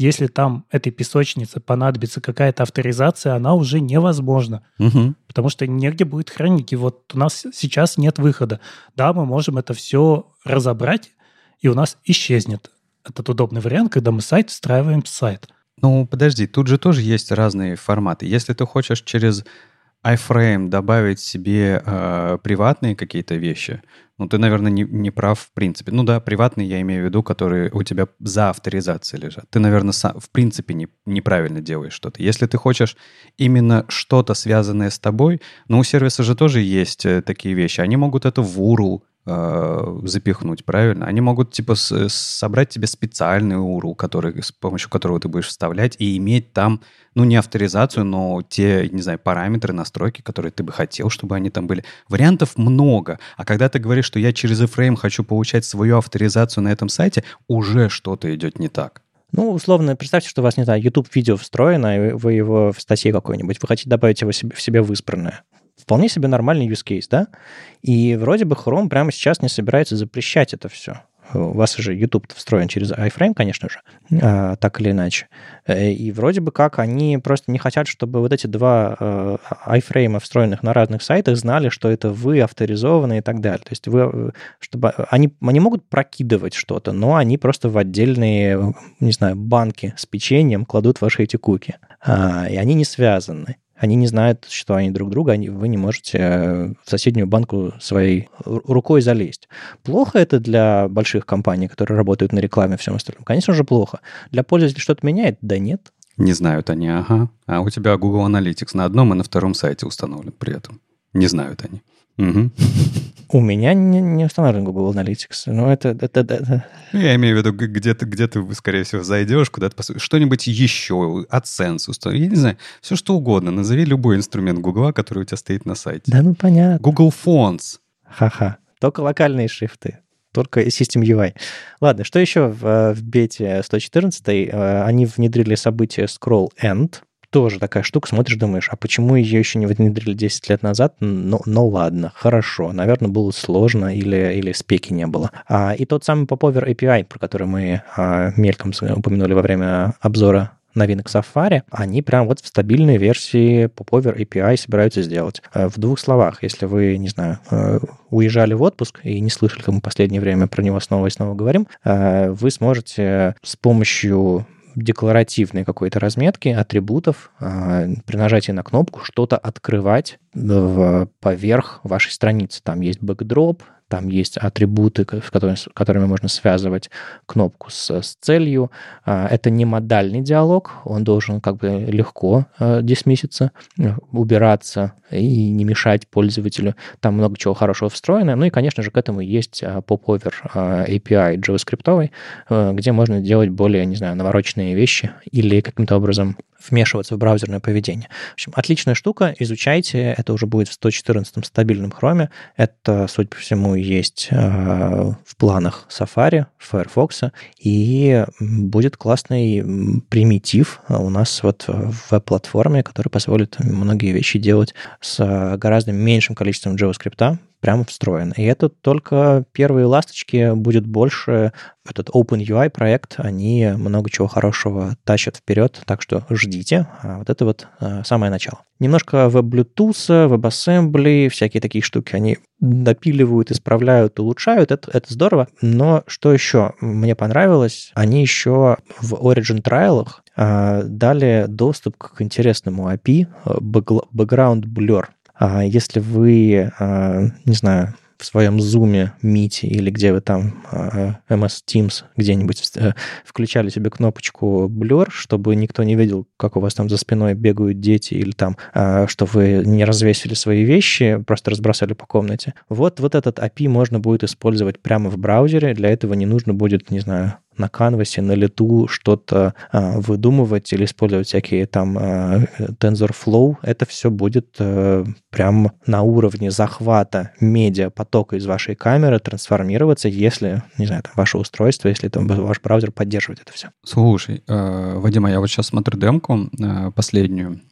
если там этой песочнице понадобится какая-то авторизация, она уже невозможна, угу. потому что негде будет хранить. И вот у нас сейчас нет выхода. Да, мы можем это все разобрать, и у нас исчезнет этот удобный вариант, когда мы сайт встраиваем в сайт. Ну, подожди, тут же тоже есть разные форматы. Если ты хочешь через iFrame добавить себе э, приватные какие-то вещи, ну, ты, наверное, не, не прав в принципе. Ну да, приватные я имею в виду, которые у тебя за авторизацией лежат. Ты, наверное, сам, в принципе не, неправильно делаешь что-то. Если ты хочешь именно что-то связанное с тобой, ну, у сервиса же тоже есть э, такие вещи. Они могут это в URL э, запихнуть, правильно? Они могут, типа, с, собрать тебе специальный URL, который, с помощью которого ты будешь вставлять, и иметь там ну, не авторизацию, но те, не знаю, параметры, настройки, которые ты бы хотел, чтобы они там были. Вариантов много. А когда ты говоришь, что я через iframe хочу получать свою авторизацию на этом сайте, уже что-то идет не так. Ну, условно, представьте, что у вас, не знаю, YouTube-видео встроено, и вы его в статье какой-нибудь, вы хотите добавить его себе, в себе в избранное. Вполне себе нормальный use case, да? И вроде бы Chrome прямо сейчас не собирается запрещать это все. У вас же YouTube встроен через iFrame, конечно же, а, так или иначе. Э, и вроде бы как они просто не хотят, чтобы вот эти два э, iFrame, встроенных на разных сайтах, знали, что это вы авторизованы и так далее. То есть вы, э, чтобы они, они могут прокидывать что-то, но они просто в отдельные, не знаю, банки с печеньем кладут ваши эти куки. А, и они не связаны они не знают, что они друг друга, они, вы не можете э, в соседнюю банку своей рукой залезть. Плохо это для больших компаний, которые работают на рекламе и всем остальном? Конечно же, плохо. Для пользователей что-то меняет? Да нет. Не знают они, ага. А у тебя Google Analytics на одном и на втором сайте установлен при этом. Не знают они. У меня не, не установлен Google Analytics, но это... это, это- Ну, Я имею в виду, где ты, где ты, скорее всего, зайдешь, куда-то посмотришь. Что-нибудь еще, AdSense, устав- я не знаю, все что угодно. Назови любой инструмент Гугла, который у тебя стоит на сайте. Да ну понятно. Google Fonts. Ха-ха. Только локальные шрифты. Только System UI. Ладно, что еще в, э, в бете 114? Э, Они внедрили событие Scroll End. Тоже такая штука, смотришь, думаешь, а почему ее еще не внедрили 10 лет назад? Ну, ну ладно, хорошо. Наверное, было сложно или, или спеки не было. А, и тот самый Popover API, про который мы а, мельком упомянули во время обзора новинок Safari, они прям вот в стабильной версии Popover API собираются сделать. Э, В двух словах, если вы, не знаю, э, уезжали в отпуск и не слышали, как мы в последнее время про него снова и снова говорим, э, вы сможете с помощью декларативной какой-то разметки атрибутов э, при нажатии на кнопку что-то открывать в, поверх вашей страницы. Там есть бэкдроп, там есть атрибуты, с которыми, с которыми можно связывать кнопку с, с целью. А, Это не модальный диалог, он должен как бы легко э, дисмисситься, э, убираться и не мешать пользователю. Там много чего хорошего встроено. Ну и, конечно же, к этому есть а, Popover а, API JavaScript, э, где можно делать более, не знаю, навороченные вещи или каким-то образом вмешиваться в браузерное поведение. В общем, отличная штука, изучайте, это уже будет в 114 стабильном хроме, это, судя по всему, есть э, в планах Safari, Firefox, и будет классный примитив у нас вот в веб-платформе, который позволит многие вещи делать с э, гораздо меньшим количеством JavaScript, прямо встроен. И это только первые ласточки, будет больше. Этот OpenUI проект, они много чего хорошего тащат вперед, так что ждите. А вот это вот э, самое начало. Немножко веб-Bluetooth, WebAssembly, всякие такие штуки, они допиливают, исправляют, улучшают, это, это здорово. Но что еще мне понравилось, они еще в Origin Trial э, дали доступ к интересному API, Background Blur. А Если вы, а, не знаю, в своем Zoom, Meet или где вы там, а, MS Teams где-нибудь э, включали себе кнопочку Blur, чтобы никто не видел, как у вас там за спиной бегают дети или там, что вы не развесили свои вещи, просто разбросали по комнате. Вот, вот этот API можно будет использовать прямо в браузере. Для этого не нужно будет, не знаю, на канвасе, на лету что-то а, выдумывать или использовать всякие там а, TensorFlow. Это все будет а, прям на уровне захвата медиапотока из вашей камеры трансформироваться, если, не знаю, там, ваше устройство, если там ваш браузер поддерживает это все. Слушай, э, Вадима, я вот сейчас смотрю демку э, последнюю, э,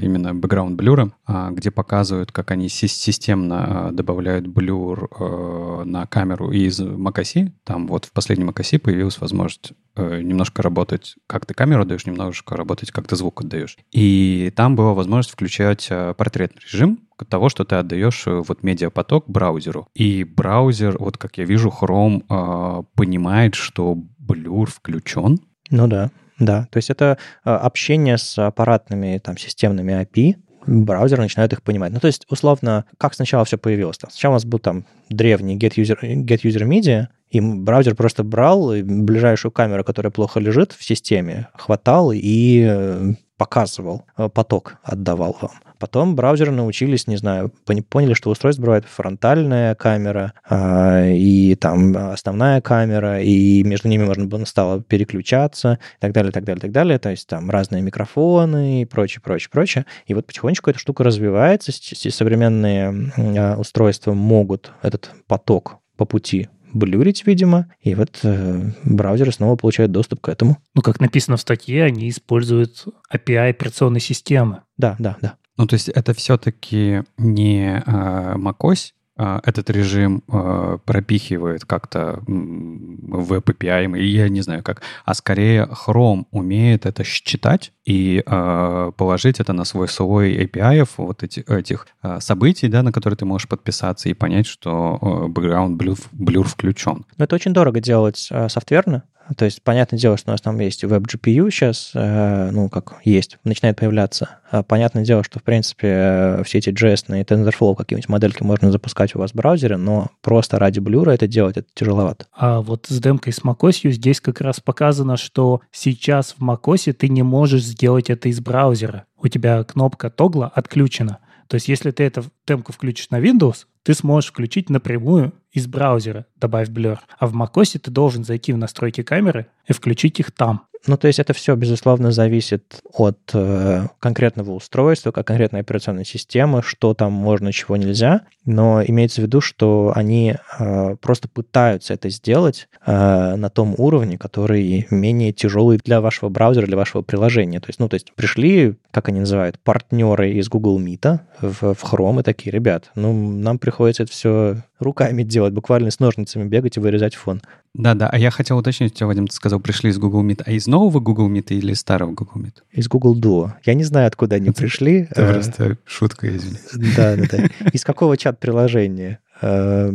именно background блюра, а, где показывают, как они си- системно э, добавляют блюр э, на камеру из macOS. Там вот в последнем macOS появилась возможность э, немножко работать, как ты камеру даешь, немножко работать, как ты звук отдаешь. И там была возможность включать э, портретный режим, того, что ты отдаешь э, вот медиапоток браузеру. И браузер, вот как я вижу, Chrome э, понимает, что блюр включен, Ну да, да. То есть это а, общение с аппаратными там системными API, браузер начинает их понимать. Ну, то есть, условно, как сначала все появилось? Сначала у нас был там древний get user, get user media, и браузер просто брал ближайшую камеру, которая плохо лежит в системе, хватал и э, показывал, э, поток отдавал вам. Потом браузеры научились, не знаю, поняли, что устройство бывает фронтальная камера а, и там основная камера, и между ними можно было стало переключаться и так далее, так далее, так далее. То есть там разные микрофоны и прочее, прочее, прочее. И вот потихонечку эта штука развивается. Современные а, устройства могут этот поток по пути блюрить, видимо, и вот э, браузеры снова получают доступ к этому. Ну, как написано в статье, они используют API операционной системы. Да, да, да. Ну, то есть это все-таки не э, macOS, а, этот режим э, пропихивает как-то веб API, я не знаю как, а скорее Chrome умеет это считать и э, положить это на свой слой API, вот эти, этих э, событий, да, на которые ты можешь подписаться и понять, что э, background blur, blur включен. Но это очень дорого делать э, софтверно. То есть, понятное дело, что у нас там есть веб-GPU сейчас, э, ну, как есть, начинает появляться. А понятное дело, что, в принципе, э, все эти JS и TensorFlow какие-нибудь модельки можно запускать у вас в браузере, но просто ради блюра это делать, это тяжеловато. А вот с демкой с macOS здесь как раз показано, что сейчас в macOS ты не можешь сделать это из браузера. У тебя кнопка тогла отключена. То есть если ты эту демку включишь на Windows, ты сможешь включить напрямую из браузера «Добавь Blur». А в macOS ты должен зайти в настройки камеры и включить их там. Ну, то есть это все, безусловно, зависит от э, конкретного устройства, как конкретной операционной системы, что там можно, чего нельзя. Но имеется в виду, что они э, просто пытаются это сделать э, на том уровне, который менее тяжелый для вашего браузера, для вашего приложения. То есть, ну, то есть пришли, как они называют, партнеры из Google Meet в, в Chrome и такие, ребят, ну, нам приходится это все руками делать, буквально с ножницами бегать и вырезать фон. Да-да, а я хотел уточнить, тебя, Вадим, ты сказал, пришли из Google Meet, а из нового Google Meet или из старого Google Meet? Из Google Duo. Я не знаю, откуда они пришли. Это э, просто шутка, извините. Да-да-да. Из какого чат-приложения э,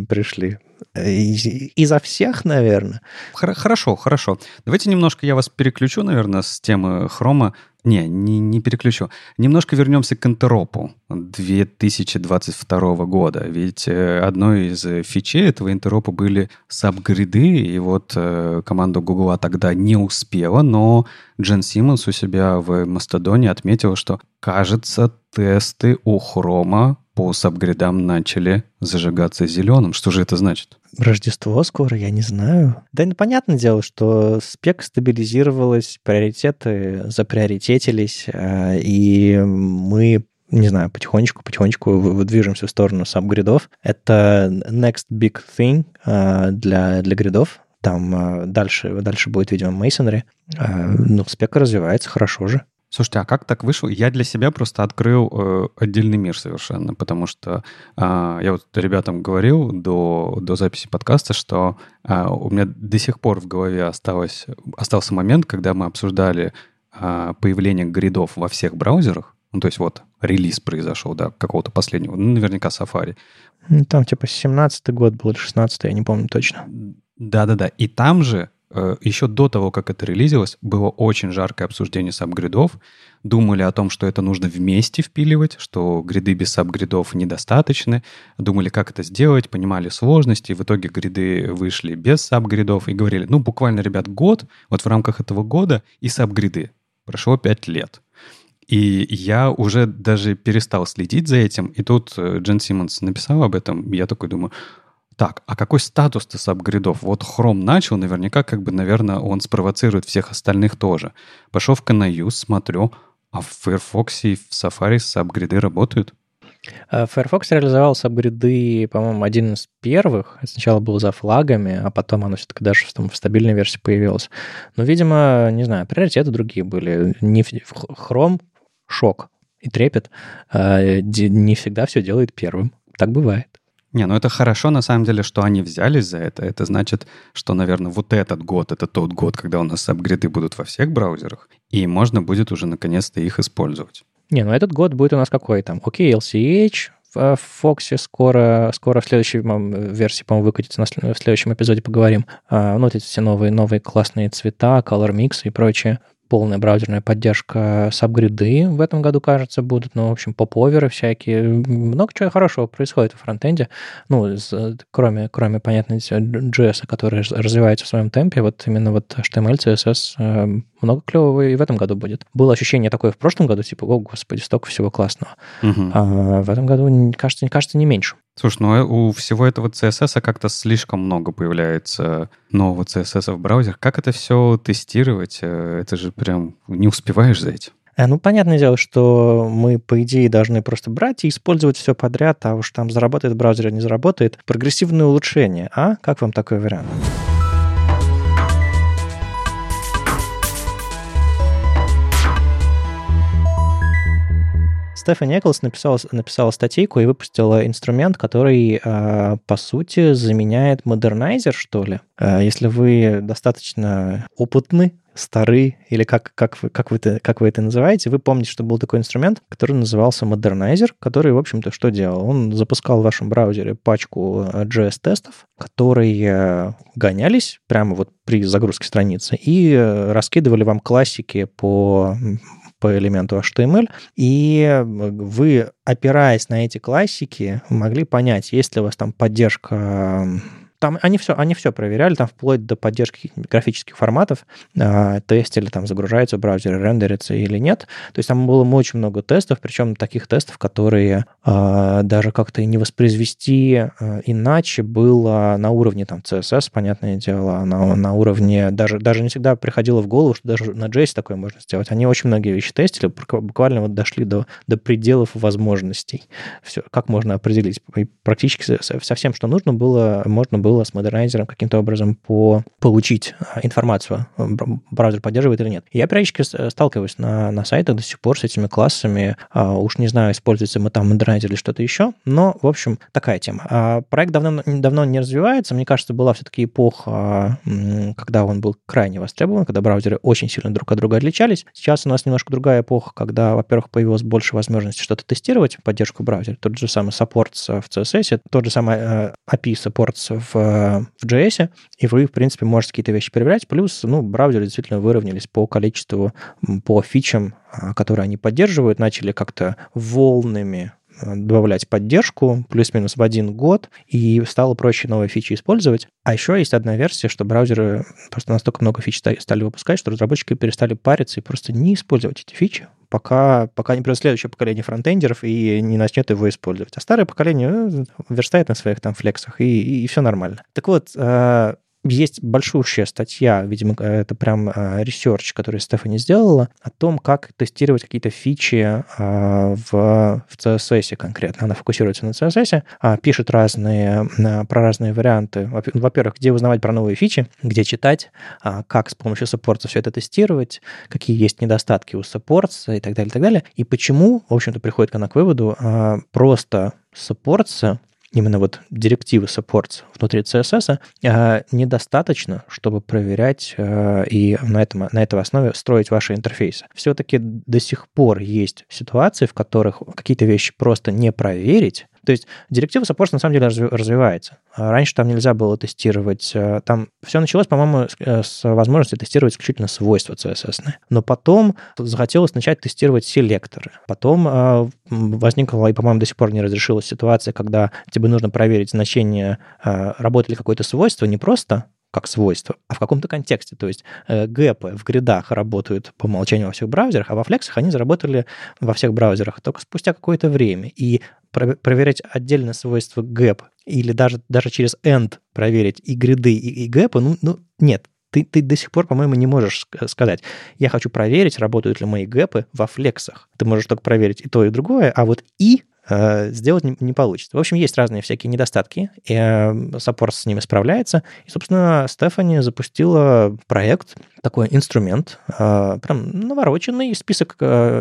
пришли? Изо всех, наверное. Хорошо, хорошо. Давайте немножко я вас переключу, наверное, с темы хрома не, не, не переключу. Немножко вернемся к интеропу 2022 года. Ведь э, одной из фичей этого интеропа были сабгриды, и вот э, команда Google тогда не успела, но Джен Симмонс у себя в Мастодоне отметил, что, кажется, тесты у Хрома по сабгридам начали зажигаться зеленым. Что же это значит? Рождество скоро, я не знаю. Да, ну, понятное дело, что спек стабилизировалась, приоритеты заприоритетились, э, и мы не знаю, потихонечку-потихонечку движемся в сторону сабгридов. Это next big thing э, для, для гридов. Там э, дальше, дальше будет, видимо, Masonry. Ну, спека развивается хорошо же. Слушайте, а как так вышло? Я для себя просто открыл э, отдельный мир совершенно, потому что э, я вот ребятам говорил до, до записи подкаста, что э, у меня до сих пор в голове осталось, остался момент, когда мы обсуждали э, появление гридов во всех браузерах. Ну, то есть вот релиз произошел, да, какого-то последнего, ну, наверняка Safari. Там типа 17-й год был или 16-й, я не помню точно. Да-да-да. И там же еще до того, как это релизилось, было очень жаркое обсуждение сабгридов. Думали о том, что это нужно вместе впиливать, что гриды без сабгридов недостаточны. Думали, как это сделать, понимали сложности. В итоге гриды вышли без сабгридов и говорили, ну, буквально, ребят, год, вот в рамках этого года и сабгриды. Прошло пять лет. И я уже даже перестал следить за этим. И тут э, Джен Симмонс написал об этом. Я такой думаю, так, а какой статус-то сабгридов? Вот Chrome начал, наверняка, как бы, наверное, он спровоцирует всех остальных тоже. Пошел в Canayus, смотрю, а в Firefox и в Safari сабгриды работают. А Firefox реализовал сабгриды, по-моему, один из первых. Сначала был за флагами, а потом оно все-таки даже в стабильной версии появилось. Но, видимо, не знаю, приоритеты другие были. Не в Chrome шок и трепет а, не всегда все делает первым. Так бывает. Не, ну это хорошо на самом деле, что они взялись за это. Это значит, что, наверное, вот этот год, это тот год, когда у нас апгрейды будут во всех браузерах, и можно будет уже наконец-то их использовать. Не, ну этот год будет у нас какой там? Окей, LCH, в Фоксе скоро, скоро в следующей версии, по-моему, выкатится, в следующем эпизоде поговорим. А, ну, вот эти все новые, новые классные цвета, Color Mix и прочее полная браузерная поддержка сабгриды в этом году, кажется, будут. Ну, в общем, поповеры всякие. Много чего хорошего происходит в фронтенде. Ну, кроме, кроме понятно, JS, который развивается в своем темпе, вот именно вот HTML, CSS, э, много клевого и в этом году будет. Было ощущение такое в прошлом году, типа, о, господи, столько всего классного. Угу. А в этом году, кажется, кажется, не меньше. Слушай, ну э, у всего этого CSS как-то слишком много появляется нового CSS в браузерах. Как это все тестировать? Э, это же прям не успеваешь за этим. Э, ну, понятное дело, что мы, по идее, должны просто брать и использовать все подряд, а уж там заработает браузер, не заработает. Прогрессивное улучшение, а? Как вам такой вариант? Стефани Эклс написала, написала статейку и выпустила инструмент, который, а, по сути, заменяет модернайзер, что ли. А, если вы достаточно опытны, стары, или как, как, вы, как, вы это, как вы это называете, вы помните, что был такой инструмент, который назывался Modernizer, который, в общем-то, что делал? Он запускал в вашем браузере пачку JS-тестов, которые гонялись прямо вот при загрузке страницы и раскидывали вам классики по по элементу HTML, и вы, опираясь на эти классики, могли понять, есть ли у вас там поддержка там они все, они все проверяли, там вплоть до поддержки графических форматов, э, тестили, там загружается в браузере, рендерится или нет. То есть там было очень много тестов, причем таких тестов, которые э, даже как-то не воспроизвести э, иначе было на уровне там CSS, понятное дело, на, на уровне, даже, даже не всегда приходило в голову, что даже на JS такое можно сделать. Они очень многие вещи тестили, буквально вот дошли до, до пределов возможностей. Все, как можно определить? И практически со всем, что нужно было, можно было с Modernizr ом каким-то образом по, получить а, информацию, браузер поддерживает или нет. Я периодически сталкиваюсь на, на сайтах до сих пор с этими классами. А, уж не знаю, используется мы там Modernizr или что-то еще, но, в общем, такая тема. А проект давно, давно не развивается. Мне кажется, была все-таки эпоха, когда он был крайне востребован, когда браузеры очень сильно друг от друга отличались. Сейчас у нас немножко другая эпоха, когда, во-первых, появилось больше возможностей что-то тестировать, поддержку браузера. Тот же самый supports в CSS, тот же самый э, API supports в, в JS, и вы, в принципе, можете какие-то вещи проверять. Плюс, ну, браузеры действительно выровнялись по количеству, по фичам, а, которые они поддерживают, начали как-то волнами Э, добавлять поддержку плюс-минус в один год, и стало проще новые фичи использовать. А еще есть одна версия, что браузеры просто настолько много фич стали выпускать, что разработчики перестали париться и просто не использовать эти фичи, пока, пока не придет следующее поколение фронтендеров и не начнет его использовать. А старое поколение э, верстает на своих там флексах, и, и, и все нормально. Так вот, э, есть большущая статья, видимо, это прям research, который Стефани сделала, о том, как тестировать какие-то фичи а, в, в CSS конкретно. Она фокусируется на CSS, а, пишет разные, про разные варианты. Во-первых, где узнавать про новые фичи, где читать, а, как с помощью supports а все это тестировать, какие есть недостатки у supports а и так далее, и так далее. И почему, в общем-то, приходит она к выводу, просто supports а именно вот директивы supports внутри CSS э, недостаточно, чтобы проверять э, и на, этом, на этой основе строить ваши интерфейсы. Все-таки до сих пор есть ситуации, в которых какие-то вещи просто не проверить, то есть директива Support на самом деле развивается. А раньше там нельзя было тестировать. Э, там все началось, по-моему, с возможности тестировать исключительно свойства CSS. Но потом захотелось начать тестировать селекторы. Потом возникла, и, по-моему, до сих пор не разрешилась ситуация, когда тебе нужно проверить значение, работает какое-то свойство не просто как свойство, а в каком-то контексте. То есть э, gap ы в grid ах работают по умолчанию во всех браузерах, а во flex ах они заработали во всех браузерах только спустя какое-то время. И проверять отдельно свойства gap или даже, даже через and проверить и grid ы, и, и gap ы, ну, ну нет, ты, ты до сих пор, по-моему, не можешь сказать, я хочу проверить, работают ли мои gap ы во flex ах. Ты можешь только проверить и то, и другое, а вот и сделать не, не получится. В общем, есть разные всякие недостатки, и э, supports с ними справляется. И, собственно, Стефани запустила проект, такой инструмент, э, прям навороченный список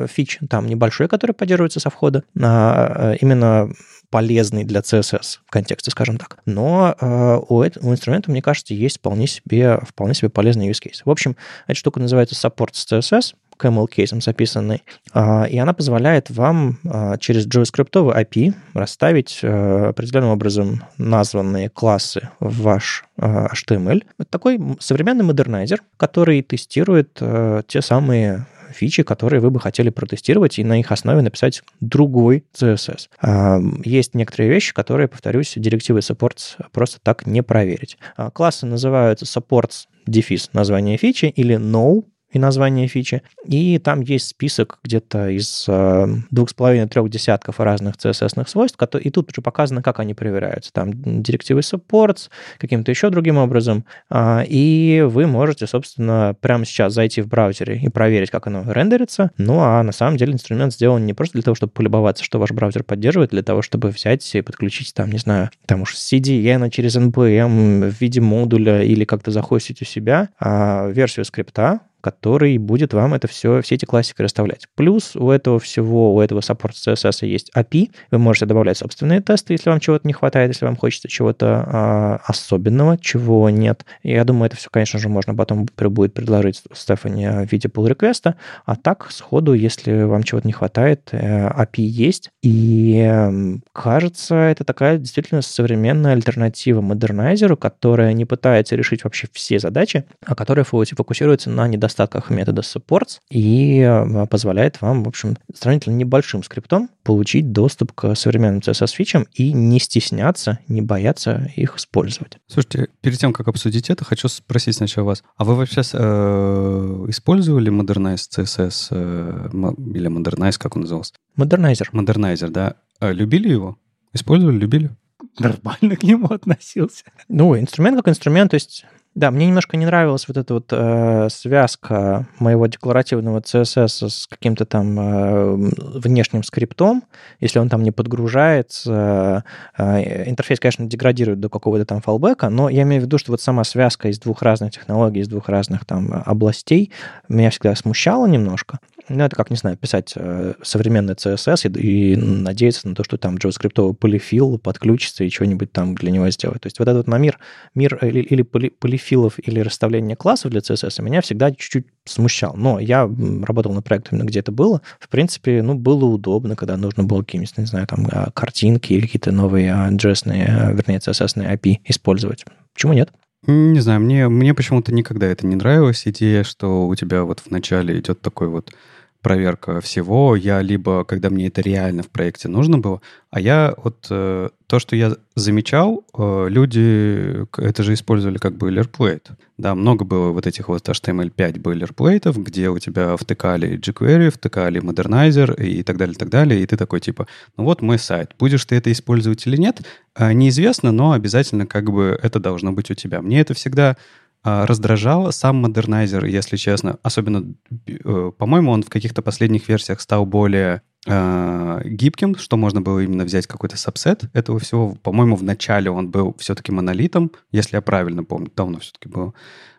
фич, там небольшой, который поддерживается со входа, именно полезный для CSS в контексте, скажем так. Но у, этого, у инструмента, мне кажется, есть вполне себе, вполне себе полезный use case. В общем, эта штука называется Support CSS, camel кейсом записанный, а, и она позволяет вам а, через JavaScript API расставить а, определенным образом названные классы в ваш HTML. Это такой современный модернайзер, который тестирует те самые фичи, которые вы бы хотели протестировать, и на их основе написать другой CSS. Есть некоторые вещи, которые, повторюсь, директивы supports просто так не проверить. Классы называются supports дефис название фичи или no и название фичи. И там есть список где-то из э, двух с половиной трех десятков разных CSS свойств, и тут уже показано, как они проверяются. Там директивы supports, каким-то еще другим образом. А, и вы можете, собственно, прямо сейчас зайти в браузере и проверить, как оно рендерится. Ну, а на самом деле инструмент сделан не просто для того, чтобы полюбоваться, что ваш браузер поддерживает, для того, чтобы взять и подключить, там, не знаю, там уж CDN через NPM в виде модуля или как-то захостить у себя а версию скрипта, который будет вам это все, все эти классики расставлять. Плюс у этого всего, у этого Support CSS есть API. Вы можете добавлять собственные тесты, если вам чего-то не хватает, если вам хочется чего-то а, особенного, чего нет. Я думаю, это все, конечно же, можно потом будет предложить Стефани в виде pull реквеста А так, сходу, если вам чего-то не хватает, э, API есть. И кажется, это такая действительно современная альтернатива модернайзеру, которая не пытается решить вообще все задачи, а которая фокусируется на недостатках недостатках метода supports и э, позволяет вам, в общем, сравнительно небольшим скриптом получить доступ к современным CSS-фичам и не стесняться, не бояться их использовать. Слушайте, перед тем, как обсудить это, хочу спросить сначала вас. А вы вообще э, использовали Modernize CSS э, или Modernize, как он назывался? Modernizer. Modernizer, да. А любили его? Использовали, любили? Нормально к нему относился. Ну, инструмент как инструмент, то есть да, мне немножко не нравилась вот эта вот э, связка моего декларативного CSS с каким-то там э, внешним скриптом. Если он там не подгружается, э, интерфейс, конечно, деградирует до какого-то там фалбека, но я имею в виду, что вот сама связка из двух разных технологий, из двух разных там областей меня всегда смущала немножко. Ну, это как, не знаю, писать э, современный CSS и, и надеяться на то, что там JavaScript полифил подключится и что-нибудь там для него сделает. То есть вот этот мир, мир или, или полифилов, или расставление классов для CSS меня всегда чуть-чуть смущал. Но я работал на проектах, именно где это было. В принципе, ну, было удобно, когда нужно было какие-нибудь, не знаю, там, а, картинки или какие-то новые JS, а, вернее, CSS API использовать. Почему нет? Не знаю, мне, мне почему-то никогда это не нравилась идея, что у тебя вот в начале идет такой вот проверка всего. Я либо, когда мне это реально в проекте нужно было, а я вот э, то, что я замечал, э, люди это же использовали как бойлерплейт. Да, много было вот этих вот HTML5 бойлерплейтов, где у тебя втыкали jQuery, втыкали Modernizer и так далее, так далее, и ты такой типа, ну вот мой сайт, будешь ты это использовать или нет, э, неизвестно, но обязательно как бы это должно быть у тебя. Мне это всегда а, раздражал сам модернайзер, если честно. Особенно, э, по-моему, он в каких-то последних версиях стал более э, гибким, что можно было именно взять какой-то сабсет этого всего. По-моему, в начале он был все-таки монолитом, если я правильно помню, давно все-таки было.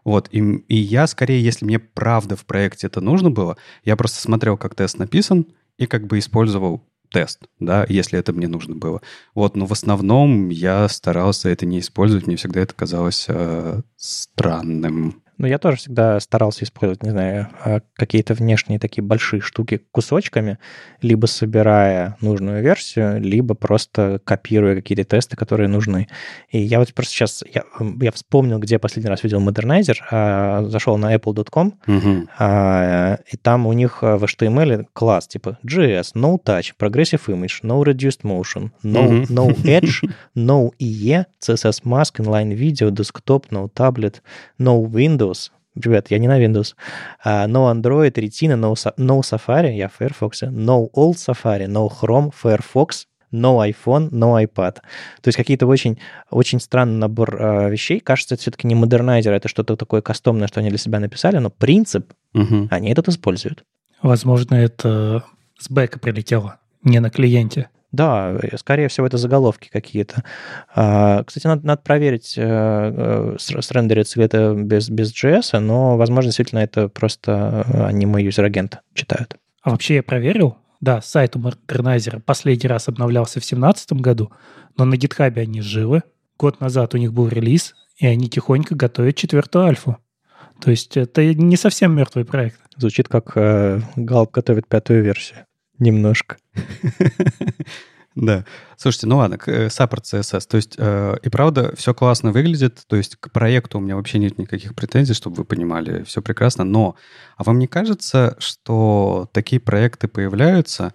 Вот, и, и я скорее, если мне правда в проекте это нужно было, я просто смотрел, как тест написан, и как бы использовал тест, да, если это мне нужно было. Вот, но в основном я старался это не использовать, мне всегда это казалось э, странным. Ну, я тоже всегда старался использовать, не знаю, а, какие-то внешние такие большие штуки кусочками, либо собирая нужную версию, либо просто копируя какие-то тесты, которые нужны. И я вот просто сейчас, я, я вспомнил, где последний раз видел Modernizer, а, зашел на apple.com, угу. а, и там у них в HTML класс типа JS, No Touch, Progressive Image, No Reduced Motion, No, угу. no Edge, No IE, CSS Mask, Inline Video, Desktop, No Tablet, No Windows, Windows. Ребят, я не на Windows. Uh, no Android, Retina, no, no Safari, я в Firefox, no Old Safari, no Chrome, Firefox, no iPhone, no iPad. То есть какие-то очень, очень странный набор uh, вещей. Кажется, это все-таки не модернайзер, это что-то такое кастомное, что они для себя написали, но принцип угу. они этот используют. Возможно, это с бэка прилетело, не на клиенте. Да, скорее всего, это заголовки какие-то. А, кстати, надо, надо проверить, э, э, срендерится ли это без, без JS, но, возможно, действительно это просто э, они мой user agent читают. А вообще я проверил, да, сайт у Modernizr последний раз обновлялся в 2017 году, но на GitHub они живы. Год назад у них был релиз, и они тихонько готовят четвертую альфу. То есть это не совсем мертвый проект. Звучит как э, Gulp готовит пятую версию. Немножко. Да. Слушайте, ну ладно, саппорт э, CSS. То есть, э, и правда, все классно выглядит. То есть, к проекту у меня вообще нет никаких претензий, чтобы вы понимали, все прекрасно. Но, а вам не кажется, что такие проекты появляются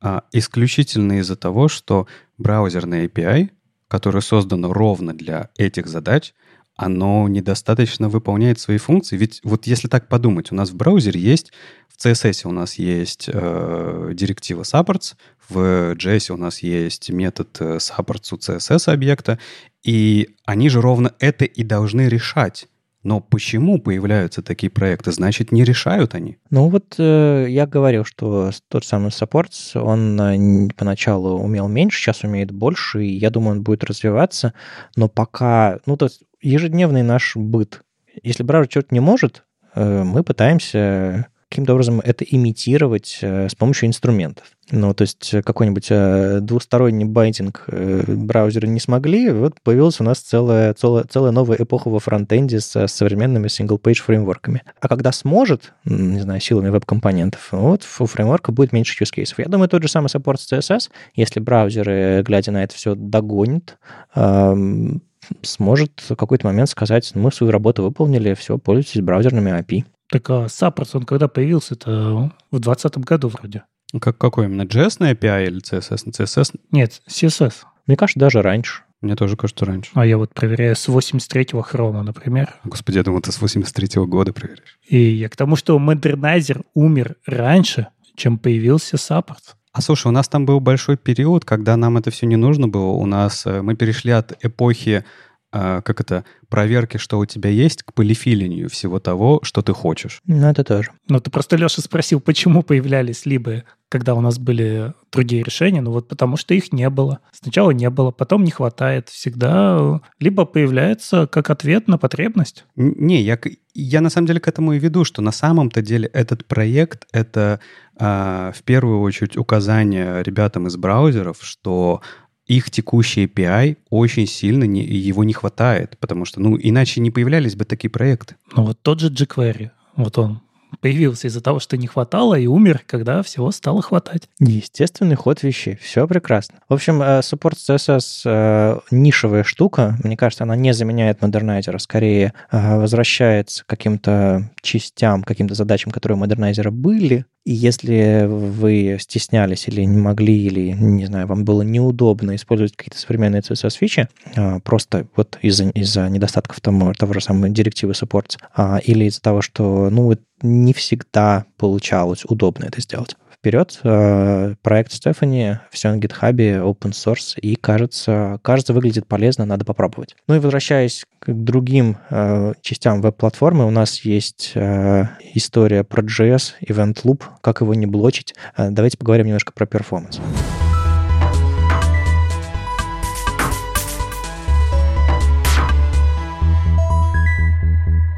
а, исключительно из-за того, что браузерный API, который создан ровно для этих задач, оно недостаточно выполняет свои функции. Ведь вот если так подумать, у нас в браузере есть, в CSS у нас есть э, директива supports, в JS у нас есть метод э, supports у CSS объекта, и они же ровно это и должны решать. Но почему появляются такие проекты? Значит, не решают они. Ну вот э, я говорил, что тот самый Supports, он э, поначалу умел меньше, сейчас умеет больше, и я думаю, он будет развиваться. Но пока, ну то есть ежедневный наш быт. Если браузер что-то не может, э, мы пытаемся каким-то образом это имитировать э, с помощью инструментов. Ну, то есть какой-нибудь э, двусторонний байтинг браузеры не смогли, вот появилась у нас целая, целая, целая новая эпоха во фронтенде с современными single-page фреймворками. А когда сможет, не знаю, силами веб-компонентов, вот у фреймворка будет меньше use cases. Я думаю, тот же самый саппорт с CSS, если браузеры, глядя на это все, догонят, сможет в какой-то момент сказать, мы свою работу выполнили, все, пользуйтесь браузерными API. Так а Supports, он когда появился-то? В 2020 году вроде. Как, какой именно? JS ное API или CSS? CSS? Нет, CSS. Мне кажется, даже раньше. Мне тоже кажется, раньше. А я вот проверяю с 83-го хрома, например. Господи, я думал, ты с 83-го года проверяешь. И я к тому, что Modernizr умер раньше, чем появился supports. А слушай, у нас там был большой период, когда нам это все не нужно было. У нас э, мы перешли от эпохи а, как это, проверки, что у тебя есть, к полифилению всего того, что ты хочешь. Ну, это тоже. Ну, ты просто, Леша, спросил, почему появлялись либо, когда у нас были другие решения, ну вот потому что их не было. Сначала не было, потом не хватает. Всегда либо появляется как ответ на потребность. Не, я, я на самом деле к этому и веду, что на самом-то деле этот проект — это э, в первую очередь указание ребятам из браузеров, что их текущий API очень сильно не, его не хватает, потому что, ну, иначе не появлялись бы такие проекты. Ну, вот тот же jQuery, вот он появился из-за того, что не хватало, и умер, когда всего стало хватать. Естественный ход вещей. Все прекрасно. В общем, э, Support CSS э, нишевая штука. Мне кажется, она не заменяет модернайзера, скорее э, возвращается к каким-то частям, каким-то задачам, которые у модернайзера были, и если вы стеснялись или не могли, или, не знаю, вам было неудобно использовать какие-то современные CSS-фичи, а, просто вот из-за из недостатков того, того же самого директивы supports, а, или из-за того, что, ну, не всегда получалось удобно это сделать вперед. Э, проект Стефани, все на GitHub, open source, и кажется, кажется, выглядит полезно, надо попробовать. Ну и возвращаясь к другим э, частям веб-платформы, у нас есть э, история про JS, Event Loop, как его не блочить. Давайте поговорим немножко про перформанс.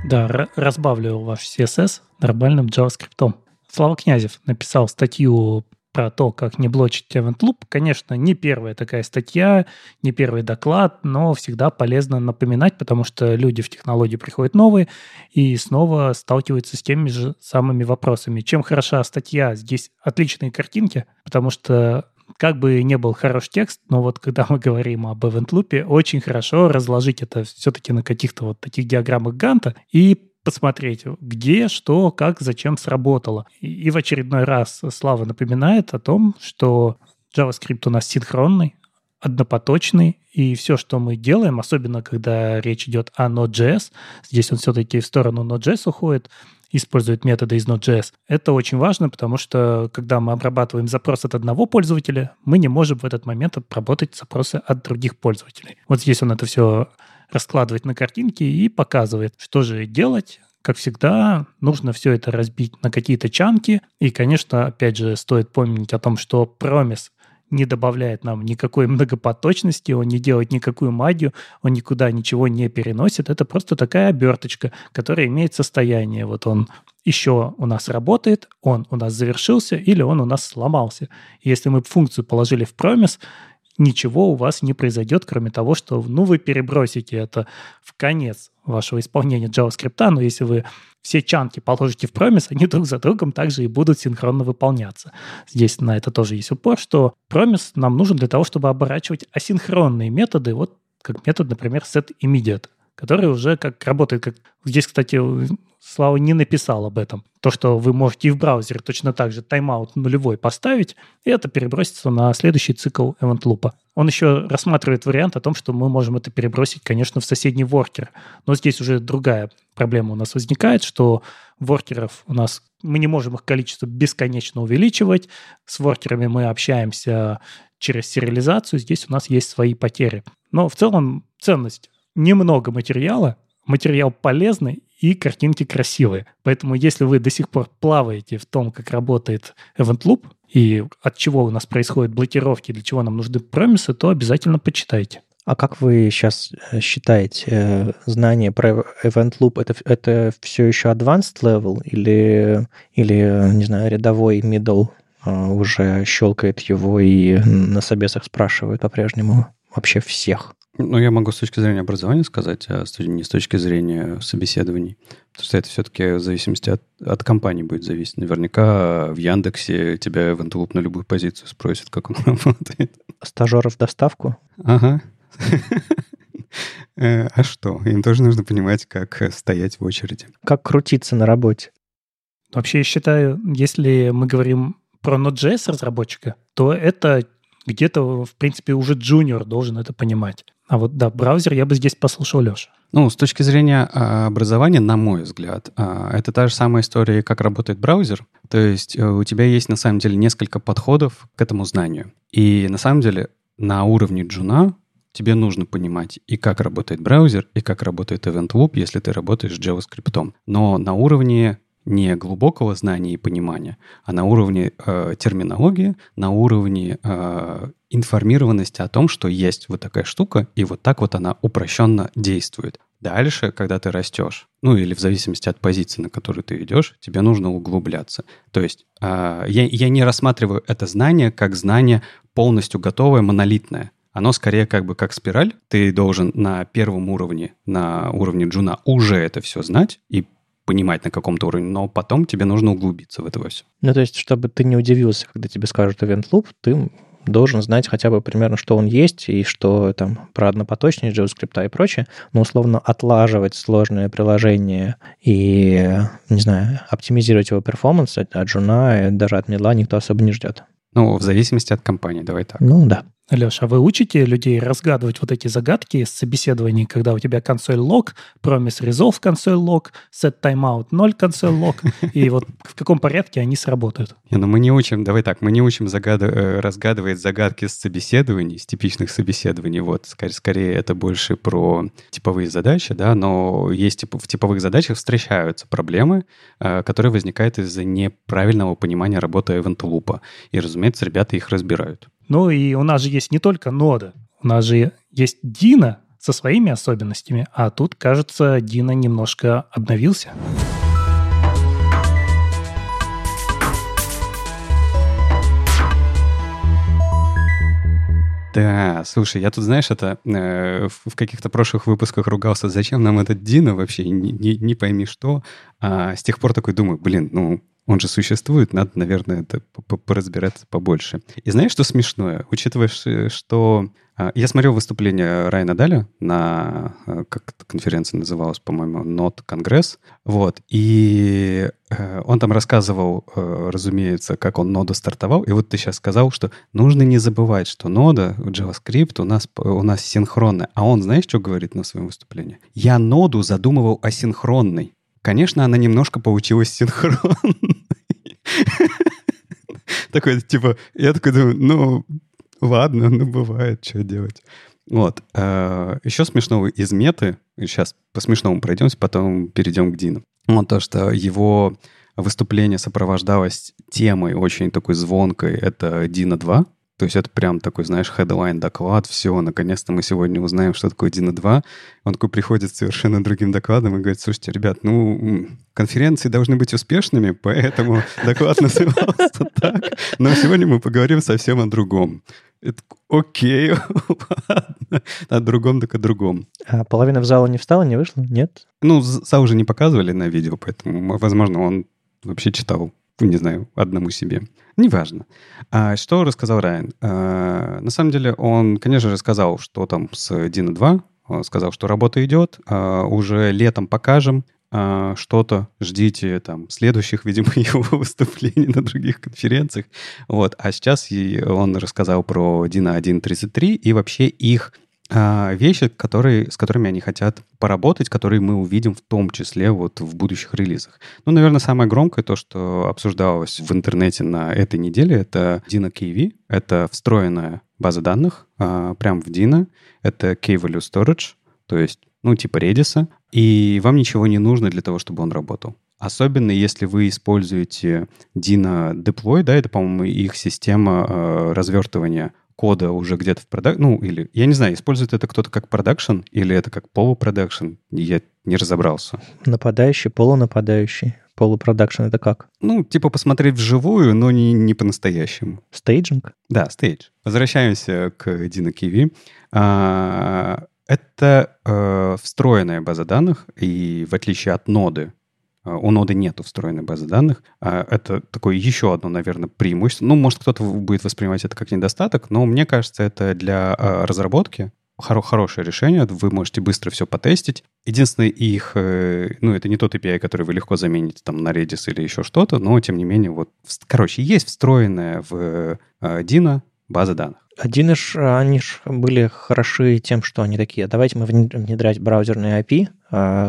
Да, разбавлю ваш CSS нормальным JavaScript. Слава Князев написал статью про то, как не блочить Event Loop. Конечно, не первая такая статья, не первый доклад, но всегда полезно напоминать, потому что люди в технологии приходят новые и снова сталкиваются с теми же самыми вопросами. Чем хороша статья? Здесь отличные картинки, потому что как бы не был хороший текст, но вот когда мы говорим об Event Loop, очень хорошо разложить это все-таки на каких-то вот таких диаграммах Ганта и посмотреть, где, что, как, зачем сработало. И, в очередной раз Слава напоминает о том, что JavaScript у нас синхронный, однопоточный, и все, что мы делаем, особенно когда речь идет о Node.js, здесь он все-таки в сторону Node.js уходит, использует методы из Node.js. Это очень важно, потому что когда мы обрабатываем запрос от одного пользователя, мы не можем в этот момент обработать запросы от других пользователей. Вот здесь он это все раскладывает на картинки и показывает, что же делать, как всегда, нужно все это разбить на какие-то чанки. И, конечно, опять же, стоит помнить о том, что промис не добавляет нам никакой многопоточности, он не делает никакую магию, он никуда ничего не переносит. Это просто такая оберточка, которая имеет состояние. Вот он еще у нас работает, он у нас завершился или он у нас сломался. Если мы функцию положили в промис, ничего у вас не произойдет, кроме того, что ну, вы перебросите это в конец вашего исполнения JavaScript, но если вы все чанки положите в промис, они друг за другом также и будут синхронно выполняться. Здесь на это тоже есть упор, что промис нам нужен для того, чтобы оборачивать асинхронные методы, вот как метод, например, setImmediate, который уже как работает, как здесь, кстати, Слава не написал об этом. То, что вы можете и в браузере точно так же тайм-аут нулевой поставить, и это перебросится на следующий цикл event loop. Он еще рассматривает вариант о том, что мы можем это перебросить, конечно, в соседний воркер. Но здесь уже другая проблема у нас возникает, что воркеров у нас мы не можем их количество бесконечно увеличивать. С воркерами мы общаемся через сериализацию. Здесь у нас есть свои потери. Но в целом ценность немного материала, материал полезный и картинки красивые. Поэтому если вы до сих пор плаваете в том, как работает Event Loop и от чего у нас происходят блокировки, для чего нам нужны промисы, то обязательно почитайте. А как вы сейчас э, считаете, э, знание про Event Loop это, это все еще advanced level или, или, не знаю, рядовой middle э, уже щелкает его и на собесах спрашивает по-прежнему вообще всех? Ну, я могу с точки зрения образования сказать, а не с точки зрения собеседований. Потому что это все-таки в зависимости от, от компании будет зависеть. Наверняка в Яндексе тебя Event на любую позицию спросят, как он работает. Стажеров доставку? Ага. Э, а что? Им тоже нужно понимать, как стоять в очереди. Как крутиться на работе. Вообще, я считаю, если мы говорим про Node.js разработчика, то это где-то, в принципе, уже джуниор должен это понимать. А вот, да, браузер я бы здесь послушал Леша. Ну, с точки зрения а, образования, на мой взгляд, а, это та же самая история, как работает браузер. То есть э, у тебя есть, на самом деле, несколько подходов к этому знанию. И, на самом деле, на уровне джуна тебе нужно понимать и как работает браузер, и как работает Event Loop, если ты работаешь с JavaScript. Но на уровне не глубокого знания и понимания, а на уровне э, терминологии, на уровне э, информированности о том, что есть вот такая штука, и вот так вот она упрощенно действует. Дальше, когда ты растешь, ну или в зависимости от позиции, на которую ты идешь, тебе нужно углубляться. То есть э, я, я не рассматриваю это знание как знание полностью готовое, монолитное. Оно скорее как бы как спираль. Ты должен на первом уровне, на уровне джуна уже это все знать и понимать на каком-то уровне, но потом тебе нужно углубиться в это во все. Ну, то есть, чтобы ты не удивился, когда тебе скажут Event Loop, ты должен знать хотя бы примерно, что он есть, и что там про однопоточность JavaScript и прочее, но условно отлаживать сложное приложение и, не знаю, оптимизировать его перформанс от, от джуна, даже от медла никто особо не ждет. Ну, в зависимости от компании, давай так. Ну, да. Леша, а вы учите людей разгадывать вот эти загадки с собеседований, когда у тебя консоль лог, promise resolve консоль лог, set timeout 0 консоль лог, и вот в каком порядке они сработают? Не, ну мы не учим, давай так, мы не учим загад... Э, разгадывать загадки с собеседований, с типичных собеседований, вот, скорее, скорее это больше про типовые задачи, да, но есть тип... в типовых задачах встречаются проблемы, э, которые возникают из-за неправильного понимания работы event лупа, и, разумеется, ребята их разбирают. Ну и у нас же есть не только нода, у нас же есть Дина со своими особенностями, а тут, кажется, Дина немножко обновился. Да, слушай, я тут, знаешь, это э, в каких-то прошлых выпусках ругался, зачем нам этот Дина вообще, не, не, не пойми что. А с тех пор такой думаю, блин, ну, он же существует, надо, наверное, это поразбираться побольше. И знаешь, что смешное? Учитывая, что... А, я смотрел выступление Райана Даля на, а, как конференция называлась, по-моему, Not Congress, вот, и э, он там рассказывал, э, разумеется, как он ноду стартовал, и вот ты сейчас сказал, что нужно не забывать, что нода, JavaScript у нас, у нас синхронная, а он, знаешь, что говорит на своем выступлении? Я ноду задумывал асинхронной. Конечно, она немножко получилась синхронной. Такой, типа, я такой думаю, ну, ладно, ну, бывает, что делать. Вот. А, Еще смешного из меты, сейчас по смешному пройдемся, потом перейдем к Дину. Вот то, что его выступление сопровождалось темой очень такой звонкой, это Дина 2, то есть это прям такой, знаешь, headline доклад, все, наконец-то мы сегодня узнаем, что такое Dino 2. Он такой приходит с совершенно другим докладом и говорит, слушайте, ребят, ну, конференции должны быть успешными, поэтому доклад назывался так, но сегодня мы поговорим совсем о другом. Окей, ладно. О другом, так о другом. А половина в зала не встала, не вышла? Нет? Ну, зал уже не показывали на видео, поэтому, возможно, он вообще читал не знаю, одному себе. Неважно. А что рассказал Райан? А, на самом деле он, конечно же, сказал, что там с Dino 2. Он сказал, что работа идет. А, уже летом покажем а, что-то. Ждите там следующих, видимо, его выступлений на других конференциях. Вот. А сейчас он рассказал про Dino 1.33 и вообще их вещи, которые, с которыми они хотят поработать, которые мы увидим в том числе вот в будущих релизах. Ну, наверное, самое громкое, то, что обсуждалось в интернете на этой неделе, это Dino KV. Это встроенная база данных а, прямо в Dino. Это K-Value Storage, то есть, ну, типа Redis. И вам ничего не нужно для того, чтобы он работал. Особенно если вы используете Deno Deploy, да, это, по-моему, их система э, развертывания кода уже где-то в production, ну, или, я не знаю, использует это кто-то как production или это как полу production, я не разобрался. Нападающий, полунападающий. Полу production это как? Ну, типа посмотреть вживую, но не, не по-настоящему. Staging? Да, stage. Возвращаемся к Deno KV. А, это э, встроенная база данных, и в отличие от ноды, у ноды нет встроенной базы данных. А, это такое еще одно, наверное, преимущество. Ну, может, кто-то будет воспринимать это как недостаток, но мне кажется, это для а, разработки хоро хорошее решение, вы можете быстро все потестить. Единственное, их, э, ну, это не тот API, который вы легко замените там на Redis или еще что-то, но, тем не менее, вот, короче, есть встроенная в Dino база данных. Один они ж были хороши тем, что они такие, давайте мы внедрять браузерные API, а,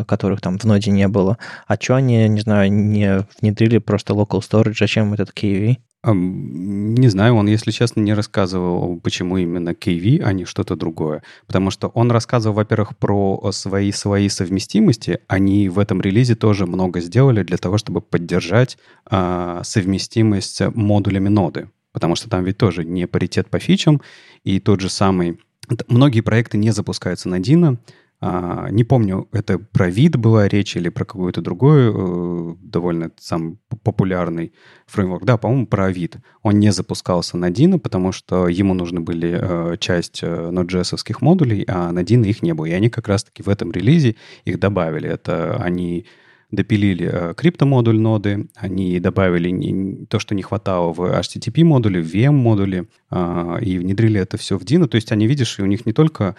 которых там в ноде не было. А что они, не знаю, не внедрили просто local storage, зачем этот KV? Не знаю, он, если честно, не рассказывал, почему именно KV, а не что-то другое. Потому что он рассказывал, во-первых, про свои свои совместимости. Они в этом релизе тоже много сделали для того, чтобы поддержать а, совместимость модулями ноды потому что там ведь тоже не паритет по фичам, и тот же самый... Многие проекты не запускаются на Dino, а, не помню, это про вид была речь или про какой-то другой э, довольно сам популярный фреймворк. Да, по-моему, про вид. Он не запускался на Dino, потому что ему нужны были э, часть э, Node.js модулей, а на Dino их не было. И они как раз-таки в этом релизе их добавили. Это они допилили э, криптомодуль ноды, они добавили то, что не хватало в HTTP модуле, в VM модуле, э, и внедрили это все в Dino. То есть они, видишь, и у них не только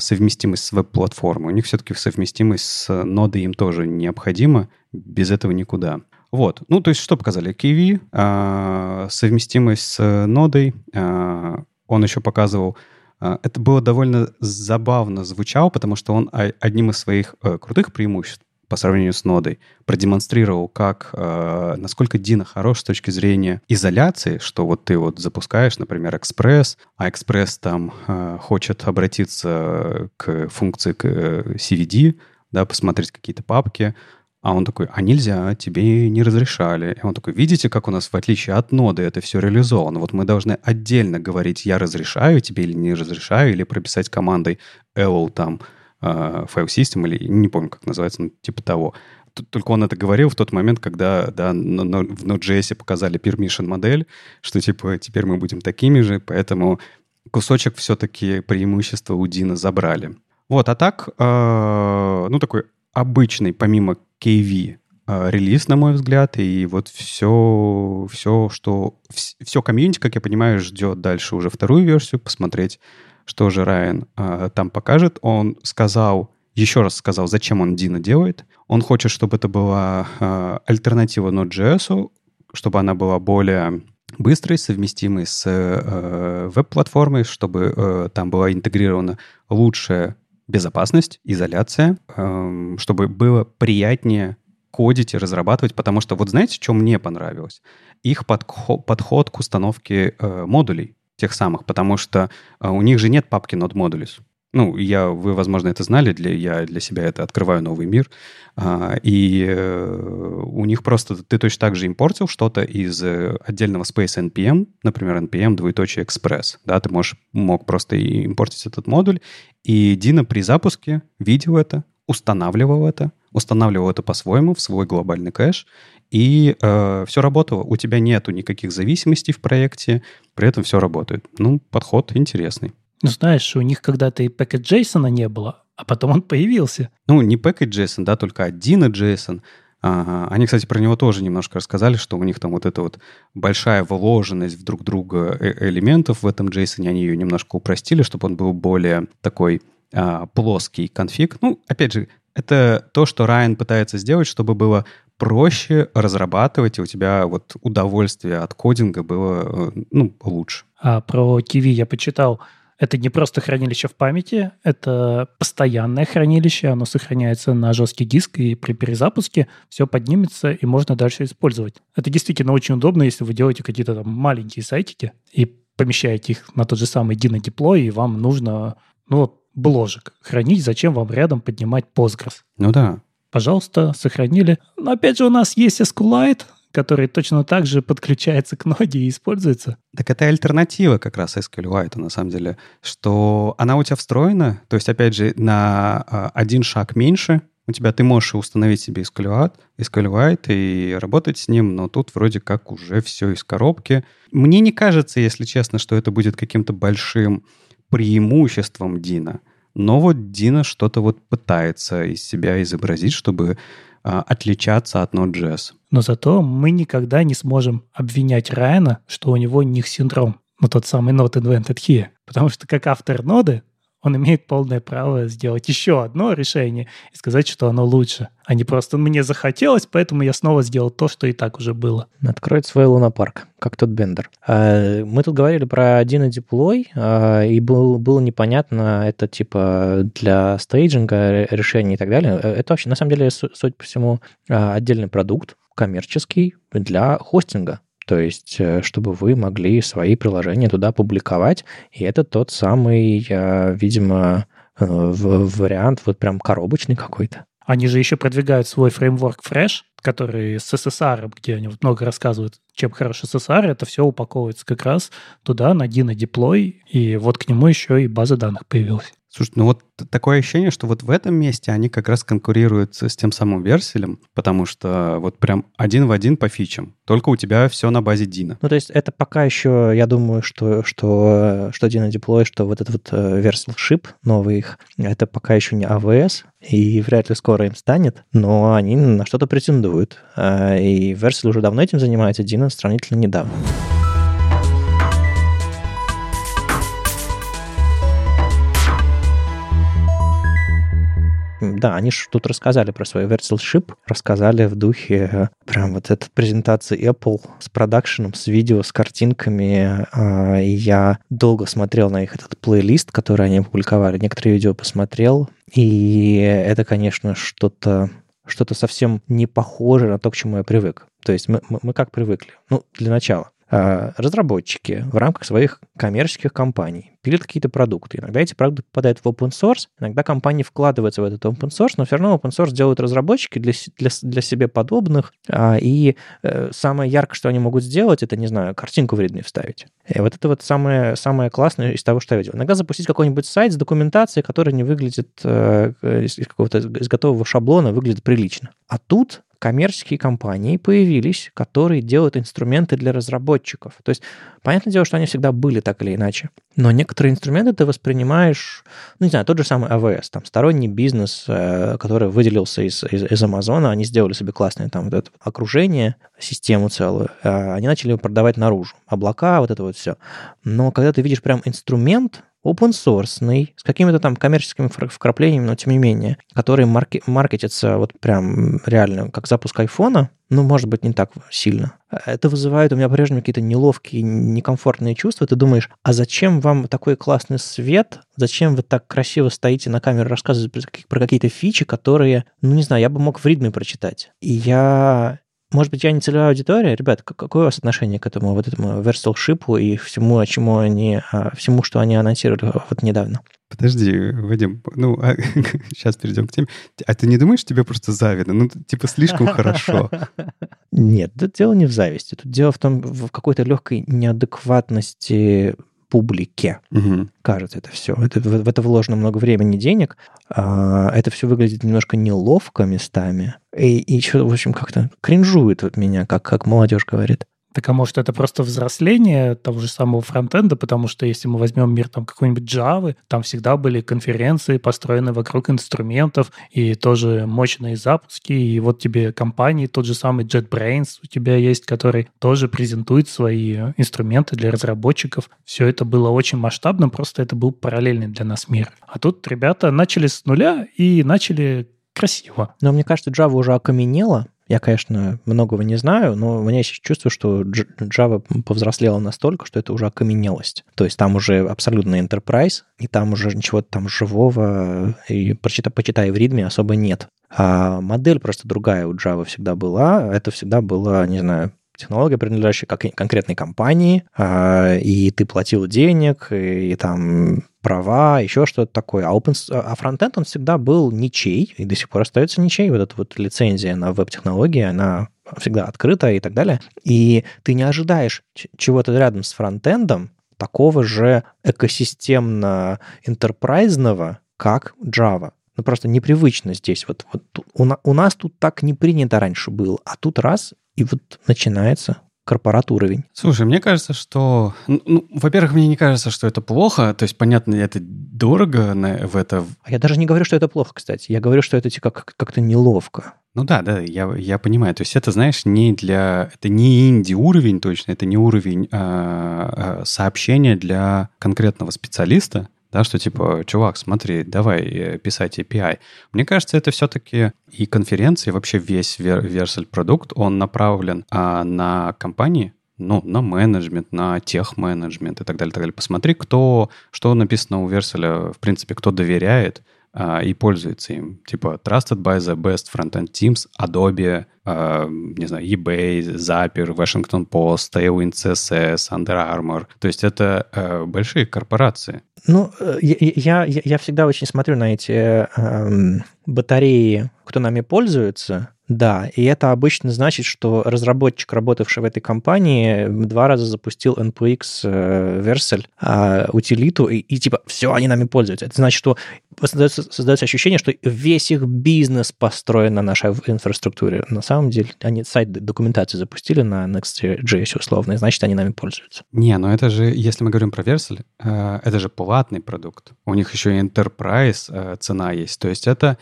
совместимость с веб-платформой, у них все-таки совместимость с нодой им тоже необходима, без этого никуда. Вот, ну то есть что показали? KV, э, совместимость с нодой, э, он еще показывал это было довольно забавно звучало, потому что он одним из своих э, крутых преимуществ по сравнению с нодой, продемонстрировал, как, э, насколько Dino хорош с точки зрения изоляции, что вот ты вот запускаешь, например, Express, а Express там э, хочет обратиться к функции к э, CVD, да, посмотреть какие-то папки, а он такой, а нельзя, тебе не разрешали. И он такой, видите, как у нас в отличие от ноды это все реализовано. Вот мы должны отдельно говорить, я разрешаю тебе или не разрешаю, или прописать командой eval там файл систем, или не помню, как называется, ну, типа того. Только он это говорил в тот момент, когда да, в Node.js показали permission модель, что типа теперь мы будем такими же, поэтому кусочек все-таки преимущества у Дина забрали. Вот, а так, э, ну такой обычный, помимо KV, э, релиз, на мой взгляд, и вот все, все, что... Все комьюнити, как я понимаю, ждет дальше уже вторую версию, посмотреть, что же Райан э, там покажет. Он сказал, еще раз сказал, зачем он Дина делает. Он хочет, чтобы это была э, альтернатива Node.js, чтобы она была более быстрой, совместимой с э, веб-платформой, чтобы э, там была интегрирована лучшая безопасность, изоляция, э, чтобы было приятнее кодить и разрабатывать, потому что вот знаете, что мне понравилось? Их подход, подход к установке э, модулей тех самых, потому что а, у них же нет папки Node Modules. Ну, я, вы, возможно, это знали, для, я для себя это открываю новый мир. А, и э, у них просто ты точно так же импортил что-то из э, отдельного Space NPM, например, NPM двоеточие Express. Да, ты можешь, мог просто импортить этот модуль, и Дина при запуске видел это, устанавливал это, устанавливал это по-своему в свой глобальный кэш, и э, все работало. У тебя нету никаких зависимостей в проекте, при этом все работает. Ну, подход интересный. Ну, знаешь, у них когда-то и пакет Джейсона не было, а потом он появился. Ну, не пакет Джейсон, да, только один Джейсон. Ага. Они, кстати, про него тоже немножко рассказали, что у них там вот эта вот большая вложенность в друг друга э, элементов в этом JSON, они ее немножко упростили, чтобы он был более такой а, плоский конфиг. Ну, опять же, это то, что Райан пытается сделать, чтобы было проще разрабатывать, и у тебя вот удовольствие от кодинга было э, ну, лучше. А про Kiwi я почитал. Это не просто хранилище в памяти, это постоянное хранилище, оно сохраняется на жесткий диск, и при перезапуске все поднимется, и можно дальше использовать. Это действительно очень удобно, если вы делаете какие-то там маленькие сайтики и помещаете их на тот же самый Dino Deploy, и вам нужно, ну вот, бложек хранить, зачем вам рядом поднимать Postgres? Ну да, пожалуйста, сохранили. Но опять же у нас есть SQLite, который точно так же подключается к ноде и используется. Так это альтернатива как раз SQLite, на самом деле, что она у тебя встроена, то есть, опять же, на а, один шаг меньше у тебя ты можешь установить себе SQLite, SQLite и работать с ним, но тут вроде как уже все из коробки. Мне не кажется, если честно, что это будет каким-то большим преимуществом Дина. Но вот Дина что-то вот пытается из себя изобразить, чтобы а, отличаться от Node.js. Но зато мы никогда не сможем обвинять Райана, что у него них синдром, ну тот самый Not Invented Here. Потому что как автор ноды, он имеет полное право сделать еще одно решение и сказать, что оно лучше, а не просто мне захотелось, поэтому я снова сделал то, что и так уже было. Откроет свой лунопарк, как тот Бендер. А, мы тут говорили про один и деплой, а, и было, непонятно, это типа для стейджинга решений и так далее. Это вообще, на самом деле, суть по всему, а, отдельный продукт, коммерческий для хостинга. То есть, э, чтобы вы могли свои приложения туда публиковать. И это тот самый, э, видимо, э, вариант вот прям коробочный какой-то. Они же еще продвигают свой фреймворк Fresh, который с SSR, где они вот много рассказывают, чем хороший SSR, это все упаковывается как раз туда, на Dino Deploy, и вот к нему еще и база данных появилась. Слушай, ну вот такое ощущение, что вот в этом месте они как раз конкурируют с тем самым Верселем, потому что вот прям один в один по фичам. Только у тебя все на базе Дина. Ну, то есть это пока еще, я думаю, что, что, что Dino Deploy, что вот этот вот Versal Ship новый их, это пока еще не AWS, и вряд ли скоро им станет, но они на что-то претендуют. А, и Versal уже давно этим занимается, Dino сравнительно недавно. Да, они же тут рассказали про свой Ship, рассказали в духе э, прям вот этой презентации Apple с продакшеном, с видео, с картинками. А, я долго смотрел на их этот плейлист, который они опубликовали. Некоторые видео посмотрел, и это, конечно, что-то что-то совсем не похоже на то, к чему я привык. То есть мы, мы, мы как привыкли? Ну, для начала. А, разработчики в рамках своих коммерческих компаний пилят какие-то продукты. Иногда эти продукты попадают в open source, иногда компании вкладываются в этот open source, но все равно open source делают разработчики для, для, для себе подобных. А, и э, самое яркое, что они могут сделать, это, не знаю, картинку в Readme вставить. И вот это вот самое, самое классное из того, что я видел. Иногда запустить какой-нибудь сайт с документацией, который не выглядит э, из какого-то из готового шаблона, выглядит прилично. А тут коммерческие компании появились, которые делают инструменты для разработчиков. То есть, понятное дело, что они всегда были так или иначе. Но некоторые инструменты ты воспринимаешь, ну, не знаю, тот же самый AWS, там, сторонний бизнес, э, который выделился из, из, из Amazon, они сделали себе классное там вот это окружение, систему целую, э, они начали продавать наружу. Облака, вот это вот все. Но когда ты видишь прям инструмент, open source, с какими-то там коммерческими вкраплениями, но тем не менее, который марки- маркетится вот прям реально как запуск айфона, ну, может быть, не так сильно. Это вызывает у меня по-прежнему какие-то неловкие, некомфортные чувства. Ты думаешь, а зачем вам такой классный свет? Зачем вы так красиво стоите на камеру, рассказываете про какие-то фичи, которые, ну, не знаю, я бы мог в ритме прочитать. И я может быть, я не целевая аудитория? Ребят, какое у вас отношение к этому, вот этому Versal шипу и всему, чему они, а, всему, что они анонсировали вот недавно? Подожди, Вадим, ну, а, сейчас перейдем к теме. А ты не думаешь, тебе просто завидно? Ну, типа, слишком хорошо. Нет, тут дело не в зависти. Тут дело в том, в какой-то легкой неадекватности публике. Угу. Кажется, это все. Это, в, в это вложено много времени и денег. А, это все выглядит немножко неловко местами. И, и еще, в общем, как-то кринжует вот меня, как, как молодежь говорит. Так а может это просто взросление того же самого фронтенда, потому что если мы возьмем мир там какой-нибудь Java, там всегда были конференции, построенные вокруг инструментов, и тоже мощные запуски, и вот тебе компании, тот же самый JetBrains у тебя есть, который тоже презентует свои инструменты для разработчиков. Все это было очень масштабно, просто это был параллельный для нас мир. А тут ребята начали с нуля и начали красиво. Но мне кажется, Java уже окаменела, я, конечно, многого не знаю, но у меня есть чувство, что Java повзрослела настолько, что это уже окаменелость. То есть там уже абсолютно enterprise, и там уже ничего там живого, и почитай, почитай в ритме особо нет. А модель просто другая у Java всегда была. Это всегда было, не знаю, технология, принадлежащая конкретной компании, а, и ты платил денег, и, там права, еще что-то такое. А, open, а фронтенд, он всегда был ничей, и до сих пор остается ничей. Вот эта вот лицензия на веб-технологии, она всегда открыта и так далее. И ты не ожидаешь чего-то рядом с фронтендом, такого же экосистемно-энтерпрайзного, как Java. Ну, просто непривычно здесь. Вот, вот у, у нас тут так не принято раньше было, а тут раз, и вот начинается корпорат уровень. Слушай, мне кажется, что... Ну, во-первых, мне не кажется, что это плохо. То есть, понятно, это дорого на, в это... А я даже не говорю, что это плохо, кстати. Я говорю, что это как- как-то неловко. Ну да, да, я, я понимаю. То есть это, знаешь, не для... Это не инди-уровень точно, это не уровень а, а, сообщения для конкретного специалиста. Да, что типа, чувак, смотри, давай э, писать API. Мне кажется, это все-таки и конференции, вообще весь Vercel продукт, он направлен а, на компании, ну, на менеджмент, на тех-менеджмент и так далее, так далее. Посмотри, кто, что написано у Верселя, в принципе, кто доверяет, а, и пользуется им. Типа Trusted by the Best Frontend Teams, Adobe, а, не знаю, eBay, Zapier, Washington Post, Tailwind CSS, Under Armour. То есть это а, большие корпорации. Ну, э, я, я, я всегда очень смотрю на эти э, батареи, кто нами пользуется, да, и это обычно значит, что разработчик, работавший в этой компании, два раза запустил NPX э, Vercel э, утилиту, и, и типа все, они нами пользуются. Это значит, что создается, создается ощущение, что весь их бизнес построен на нашей инфраструктуре. На самом деле, они сайт документации запустили на Next.js условно, и значит, они нами пользуются. Не, но это же, если мы говорим про Vercel, э, это же платный продукт. У них еще и Enterprise цена есть. То есть это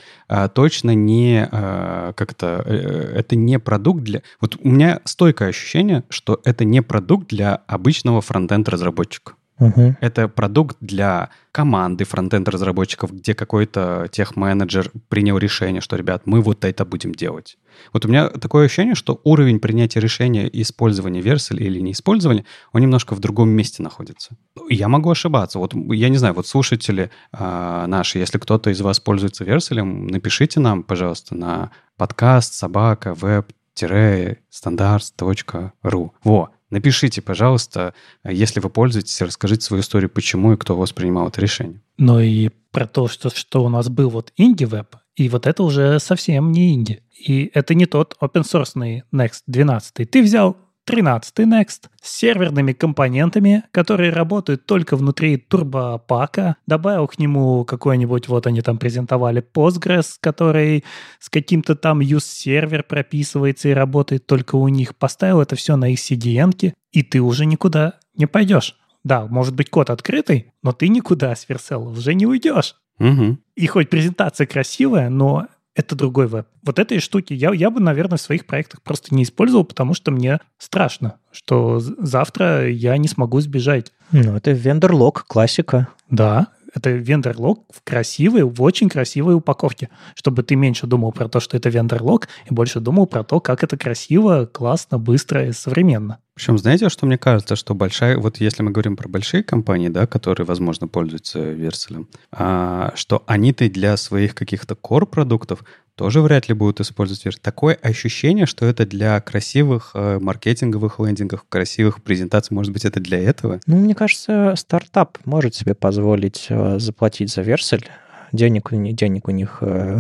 точно не как-то Э, это не продукт для... Вот у меня стойкое ощущение, что это не продукт для обычного фронтенд-разработчика. Угу. Это продукт для команды фронтенд-разработчиков, где какой-то тех-менеджер принял решение, что, ребят, мы вот это будем делать. Вот у меня такое ощущение, что уровень принятия решения использования Vercel или не использования, он немножко в другом месте находится. Я могу ошибаться. Вот я не знаю, вот слушатели э, наши, если кто-то из вас пользуется Vercel, напишите нам, пожалуйста, на подкаст собака web-standards.ru. Во, Напишите, пожалуйста, если вы пользуетесь, расскажите свою историю, почему и кто воспринимал это решение. Ну и про то, что, что у нас был вот инди-веб, и вот это уже совсем не инди. И это не тот open source Next 12. Ты взял 13 Next с серверными компонентами, которые работают только внутри турбопака. Добавил к нему какой-нибудь, вот они там презентовали Postgres, который с каким-то там use-сервер прописывается и работает только у них. Поставил это все на их CDN, и ты уже никуда не пойдешь. Да, может быть код открытый, но ты никуда с Vercel уже не уйдешь. Угу. И хоть презентация красивая, но это другой веб. Вот этой штуки я, я бы, наверное, в своих проектах просто не использовал, потому что мне страшно, что завтра я не смогу сбежать. Ну, это вендор-лог, классика. Да, это вендор-лог в красивой, в очень красивой упаковке, чтобы ты меньше думал про то, что это вендор-лог, и больше думал про то, как это красиво, классно, быстро и современно. Причем, знаете, что мне кажется, что большая, вот если мы говорим про большие компании, да, которые, возможно, пользуются Верселем, а, что они-то для своих каких-то core-продуктов тоже вряд ли будут использовать Версель. Такое ощущение, что это для красивых э, маркетинговых лендингов, красивых презентаций, может быть, это для этого? Ну, мне кажется, стартап может себе позволить э, заплатить за Версель. Денег, денег у них э,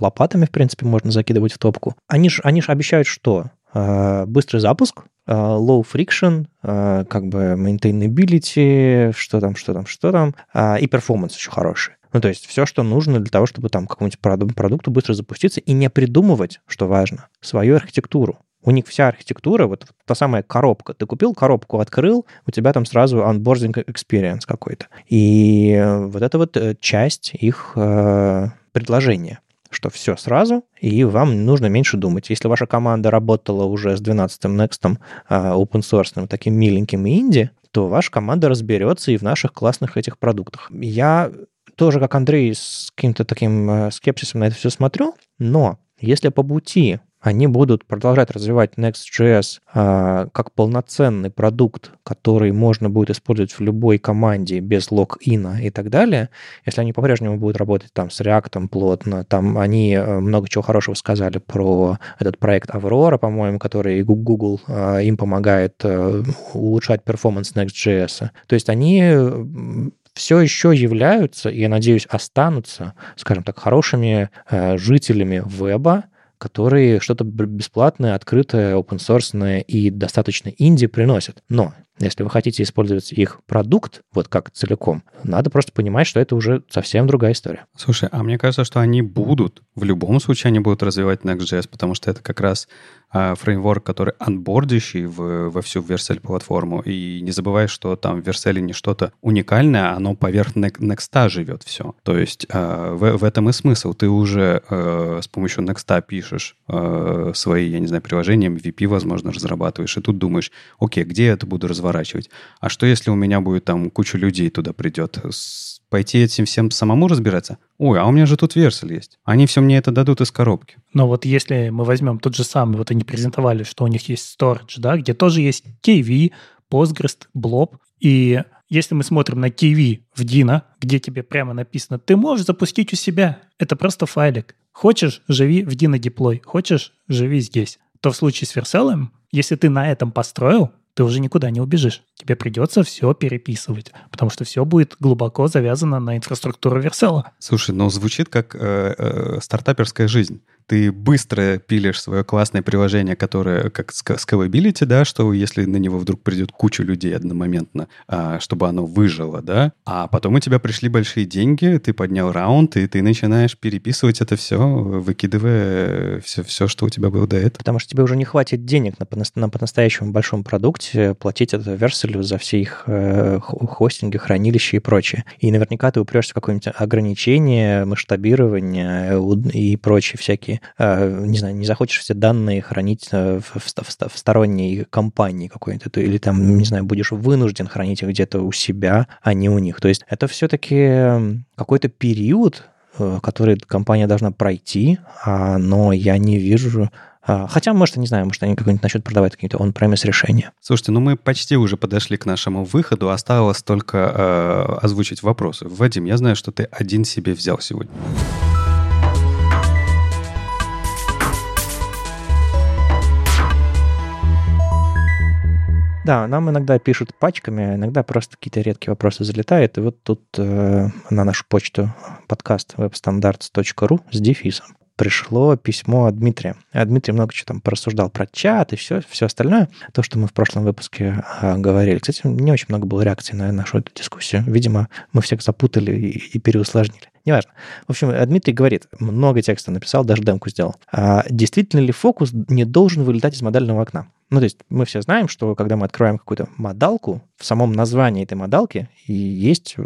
лопатами, в принципе, можно закидывать в топку. Они же они ж обещают что? Э, быстрый запуск, low friction, э, как бы maintainability, что там, что там, что там, и performance еще хороший. Ну, то есть все, что нужно для того, чтобы там какому-нибудь продукту быстро запуститься и не придумывать, что важно, свою архитектуру. У них вся архитектура, вот та самая коробка. Ты купил коробку, открыл, у тебя там сразу onboarding experience какой-то. И вот это вот часть их э, предложения что все сразу, и вам нужно меньше думать. Если ваша команда работала уже с 12-м Next, а, open source, таким миленьким и инди, то ваша команда разберется и в наших классных этих продуктах. Я тоже, как Андрей, с каким-то таким э, скепсисом на это все смотрю, но если по пути они будут продолжать развивать Next.js а, как полноценный продукт, который можно будет использовать в любой команде без логина и так далее, если они по-прежнему будут работать там с React плотно, там они э, много чего хорошего сказали про этот проект Aurora, по-моему, который Google а, им помогает а, улучшать перформанс Next.js. То есть они все еще являются, и я надеюсь, останутся, скажем так, хорошими э, жителями веба, которые что-то бесплатное, открытое, open source и достаточно инди приносят. Но если вы хотите использовать их продукт, вот как целиком, надо просто понимать, что это уже совсем другая история. Слушай, а мне кажется, что они будут, в любом случае они будут развивать Next.js, потому что это как раз а, фреймворк, который анбордящий в, во всю Vercel платформу. И не забывай, что там в Vercel не что-то уникальное, оно поверх Next живет все. То есть а, в, в этом и смысл. Ты уже а, с помощью Next пишешь свои, я не знаю, приложения, MVP, возможно, разрабатываешь, и тут думаешь, окей, где я это буду развивать? Разворачивать. А что, если у меня будет там куча людей туда придет? Пойти этим всем самому разбираться? Ой, а у меня же тут Версель есть. Они все мне это дадут из коробки. Но вот если мы возьмем тот же самый, вот они презентовали, что у них есть Storage, да, где тоже есть KV, Postgres, Blob, и если мы смотрим на KV в Dino, где тебе прямо написано, ты можешь запустить у себя. Это просто файлик. Хочешь, живи в Dino Deploy. Хочешь, живи здесь. То в случае с Vercel, если ты на этом построил, ты уже никуда не убежишь. Тебе придется все переписывать, потому что все будет глубоко завязано на инфраструктуру Версела. Слушай, ну звучит как э, э, стартаперская жизнь ты быстро пилишь свое классное приложение, которое как scalability, да, что если на него вдруг придет куча людей одномоментно, а, чтобы оно выжило, да, а потом у тебя пришли большие деньги, ты поднял раунд, и ты начинаешь переписывать это все, выкидывая все, все что у тебя было до этого. Потому что тебе уже не хватит денег на, на по-настоящему большом продукте платить это Верселю за все их э, хостинги, хранилища и прочее. И наверняка ты упрешься в какое-нибудь ограничение, масштабирование э, и прочие всякие Э, не знаю, не захочешь все данные хранить э, в, в, в сторонней компании какой-то, или там, не знаю, будешь вынужден хранить их где-то у себя, а не у них. То есть это все-таки какой-то период, э, который компания должна пройти, а, но я не вижу Хотя, может, не знаю, может, они как-нибудь начнут продавать какие-то он-премис решения. Слушайте, ну мы почти уже подошли к нашему выходу. Осталось только э, озвучить вопросы. Вадим, я знаю, что ты один себе взял сегодня. Да, нам иногда пишут пачками, а иногда просто какие-то редкие вопросы залетают. И вот тут э, на нашу почту подкаст webstandards.ru с дефисом пришло письмо от Дмитрия. А Дмитрий много чего там порассуждал про чат и все, все остальное. То, что мы в прошлом выпуске а, говорили. Кстати, не очень много было реакций на нашу эту дискуссию. Видимо, мы всех запутали и, и переусложнили. Неважно. В общем, Дмитрий говорит, много текста написал, даже демку сделал. А действительно ли фокус не должен вылетать из модального окна? Ну, то есть мы все знаем, что когда мы открываем какую-то модалку, в самом названии этой модалки есть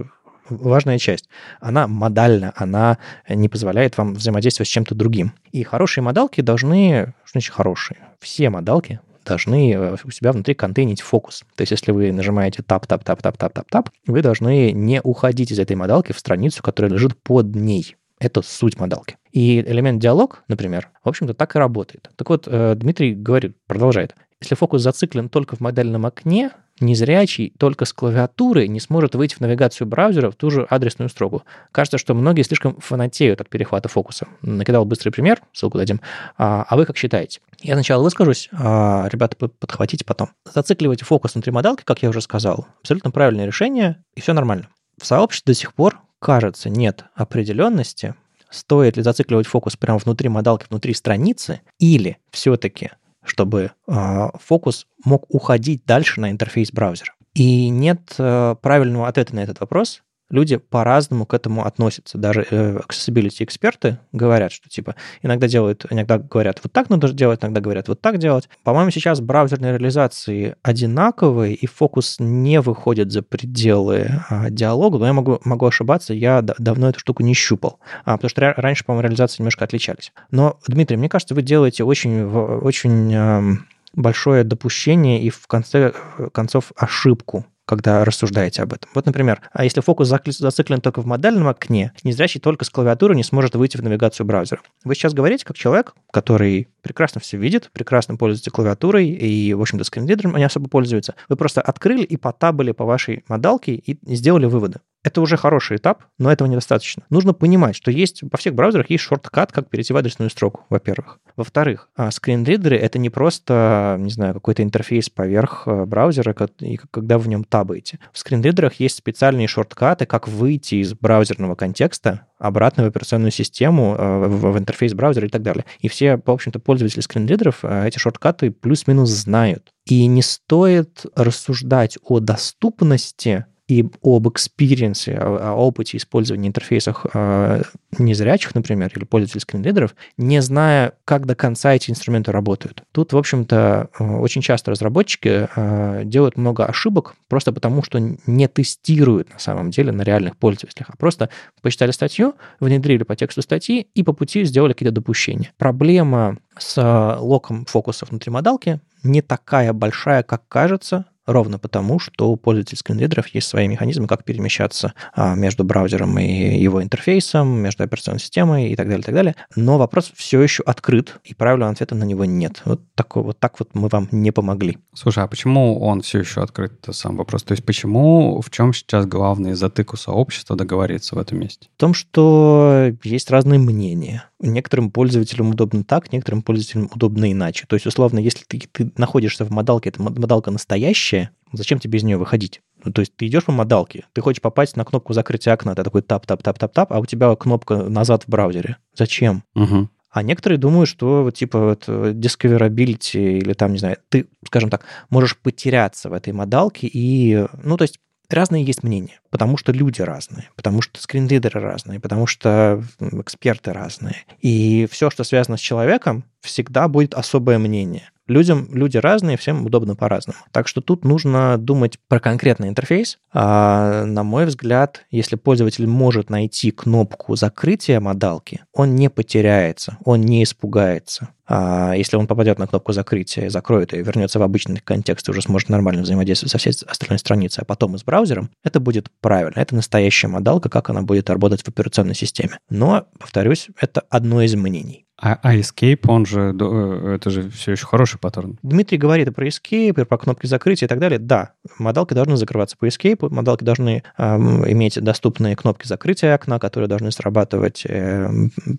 важная часть. Она модальна, она не позволяет вам взаимодействовать с чем-то другим. И хорошие модалки должны... Что значит хорошие? Все модалки должны э, у себя внутри контейнить фокус. То есть если вы нажимаете тап, тап, тап, тап, тап, тап, тап, вы должны не уходить из этой модалки в страницу, которая лежит под ней. Это суть модалки. И элемент диалог, например, в общем-то, так и работает. Так вот, э, Дмитрий говорит, продолжает. Если фокус зациклен только в модельном окне, незрячий только с клавиатуры не сможет выйти в навигацию браузера в ту же адресную строку. Кажется, что многие слишком фанатеют от перехвата фокуса. Накидал быстрый пример, ссылку дадим. А, а вы как считаете? Я сначала выскажусь, а ребята подхватите потом. Зацикливайте фокус внутри модалки, как я уже сказал. Абсолютно правильное решение, и все нормально. В сообществе до сих пор, кажется, нет определенности, стоит ли зацикливать фокус прямо внутри модалки, внутри страницы, или все-таки чтобы э, фокус мог уходить дальше на интерфейс браузера. И нет э, правильного ответа на этот вопрос люди по-разному к этому относятся. Даже э, accessibility эксперты говорят, что типа иногда делают, иногда говорят, вот так надо делать, иногда говорят, вот так делать. По-моему, сейчас браузерные реализации одинаковые, и фокус не выходит за пределы а, диалога, но я могу, могу ошибаться, я давно эту штуку не щупал. А, потому что раньше, по-моему, реализации немножко отличались. Но, Дмитрий, мне кажется, вы делаете очень, очень э, большое допущение и в конце концов ошибку когда рассуждаете об этом. Вот, например, а если фокус зациклен только в модельном окне, незрячий только с клавиатуры не сможет выйти в навигацию браузера. Вы сейчас говорите как человек, который прекрасно все видит, прекрасно пользуется клавиатурой и, в общем-то, скринридером не особо пользуется. Вы просто открыли и потабали по вашей модалке и сделали выводы. Это уже хороший этап, но этого недостаточно. Нужно понимать, что есть во всех браузерах есть шорткат, как перейти в адресную строку, во-первых. Во-вторых, а, скринридеры — это не просто, не знаю, какой-то интерфейс поверх э, браузера, когда вы в нем табаете. В скринридерах есть специальные шорткаты, как выйти из браузерного контекста обратно в операционную систему, э, в интерфейс браузера и так далее. И все, в общем-то, пользователи screen reader ов э, эти shortcut ы плюс-минус знают. И не стоит рассуждать о доступности и об experience е, о, о опыте использования интерфейсов э, незрячих, например, или пользователей screen reader ов, не зная, как до конца эти инструменты работают. Тут, в общем-то, э, очень часто разработчики э, делают много ошибок просто потому, что не тестируют на самом деле на реальных пользователях, а просто почитали статью, внедрили по тексту статьи и по пути сделали какие-то допущения. Проблема с локом фокуса внутри модалки не такая большая, как кажется, ровно потому, что у пользователей скринридеров есть свои механизмы, как перемещаться а, между браузером и его интерфейсом, между операционной системой и так далее, и так далее. Но вопрос все еще открыт, и правильного ответа на него нет. Вот, такой, вот так вот мы вам не помогли. Слушай, а почему он все еще открыт, это сам вопрос? То есть почему, в чем сейчас главный затык у сообщества договориться в этом месте? В том, что есть разные мнения. Некоторым пользователям удобно так, некоторым пользователям удобно иначе. То есть, условно, если ты, ты находишься в модалке, эта модалка настоящая, зачем тебе из нее выходить? Ну, то есть ты идешь по модалке, ты хочешь попасть на кнопку закрытия окна, ты такой tab-tab-tab-tab-tab, а у тебя кнопка назад в браузере. Зачем? Угу. А некоторые думают, что вот, типа вот discoverability или там, не знаю, ты, скажем так, можешь потеряться в этой модалке и, ну, то есть разные есть мнения, потому что люди разные, потому что скринридеры разные, потому что эксперты разные. И все, что связано с человеком, всегда будет особое мнение. Людям, люди разные, всем удобно по-разному. Так что тут нужно думать про конкретный интерфейс. А, на мой взгляд, если пользователь может найти кнопку закрытия модалки, он не потеряется, он не испугается. А если он попадет на кнопку закрытия, закроет ее вернется в обычный контекст и уже сможет нормально взаимодействовать со всей остальной страницей, а потом и с браузером, это будет правильно. Это настоящая модалка, как она будет работать в операционной системе. Но, повторюсь, это одно из мнений. А, а Escape, он же, э, это же все еще хороший паттерн. Дмитрий говорит и про Escape, про кнопки закрытия и так далее. Да, модалки должны закрываться по Escape, модалки должны э, иметь доступные кнопки закрытия окна, которые должны срабатывать э,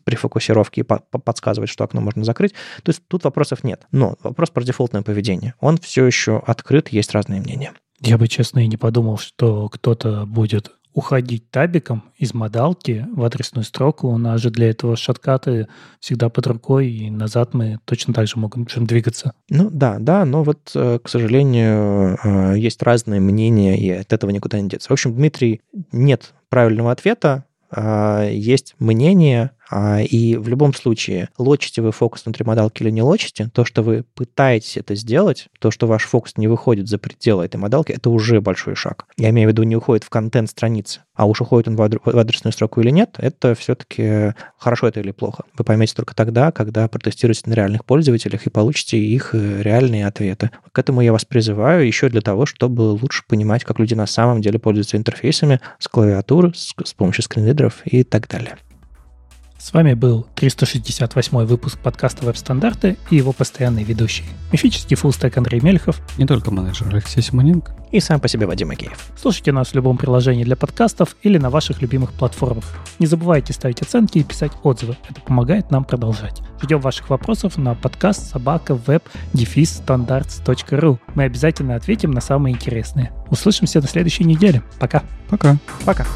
при фокусировке и по подсказывать, что окно можно закрыть. То есть тут вопросов нет. Но вопрос про дефолтное поведение. Он все еще открыт, есть разные мнения. Я бы, честно, и не подумал, что кто-то будет уходить табиком из модалки в адресную строку. У нас же для этого шаткаты всегда под рукой, и назад мы точно так же можем двигаться. Ну да, да, но вот, э, к сожалению, э, есть разные мнения, и от этого никуда не деться. В общем, Дмитрий, нет правильного ответа, а, есть мнение, и в любом случае, лочите вы фокус внутри модалки или не лочите, то, что вы пытаетесь это сделать, то, что ваш фокус не выходит за пределы этой модалки, это уже большой шаг. Я имею в виду, не уходит в контент страницы, а уж уходит он в адресную строку или нет, это все-таки хорошо это или плохо. Вы поймете только тогда, когда протестируете на реальных пользователях и получите их э, реальные ответы. К этому я вас призываю еще для того, чтобы лучше понимать, как люди на самом деле пользуются интерфейсами с клавиатуры, с помощью скринридеров и так далее. С вами был 368 выпуск подкаста «Веб-стандарты» и его постоянный ведущий. Мифический фуллстек Андрей Мельхов. Не только менеджер Алексей Симоненко. И сам по себе Вадим Агеев. Слушайте нас в любом приложении для подкастов или на ваших любимых платформах. Не забывайте ставить оценки и писать отзывы. Это помогает нам продолжать. Ждем ваших вопросов на подкаст собака веб standards.ru. Мы обязательно ответим на самые интересные. Услышимся на следующей неделе. Пока. Пока. Пока.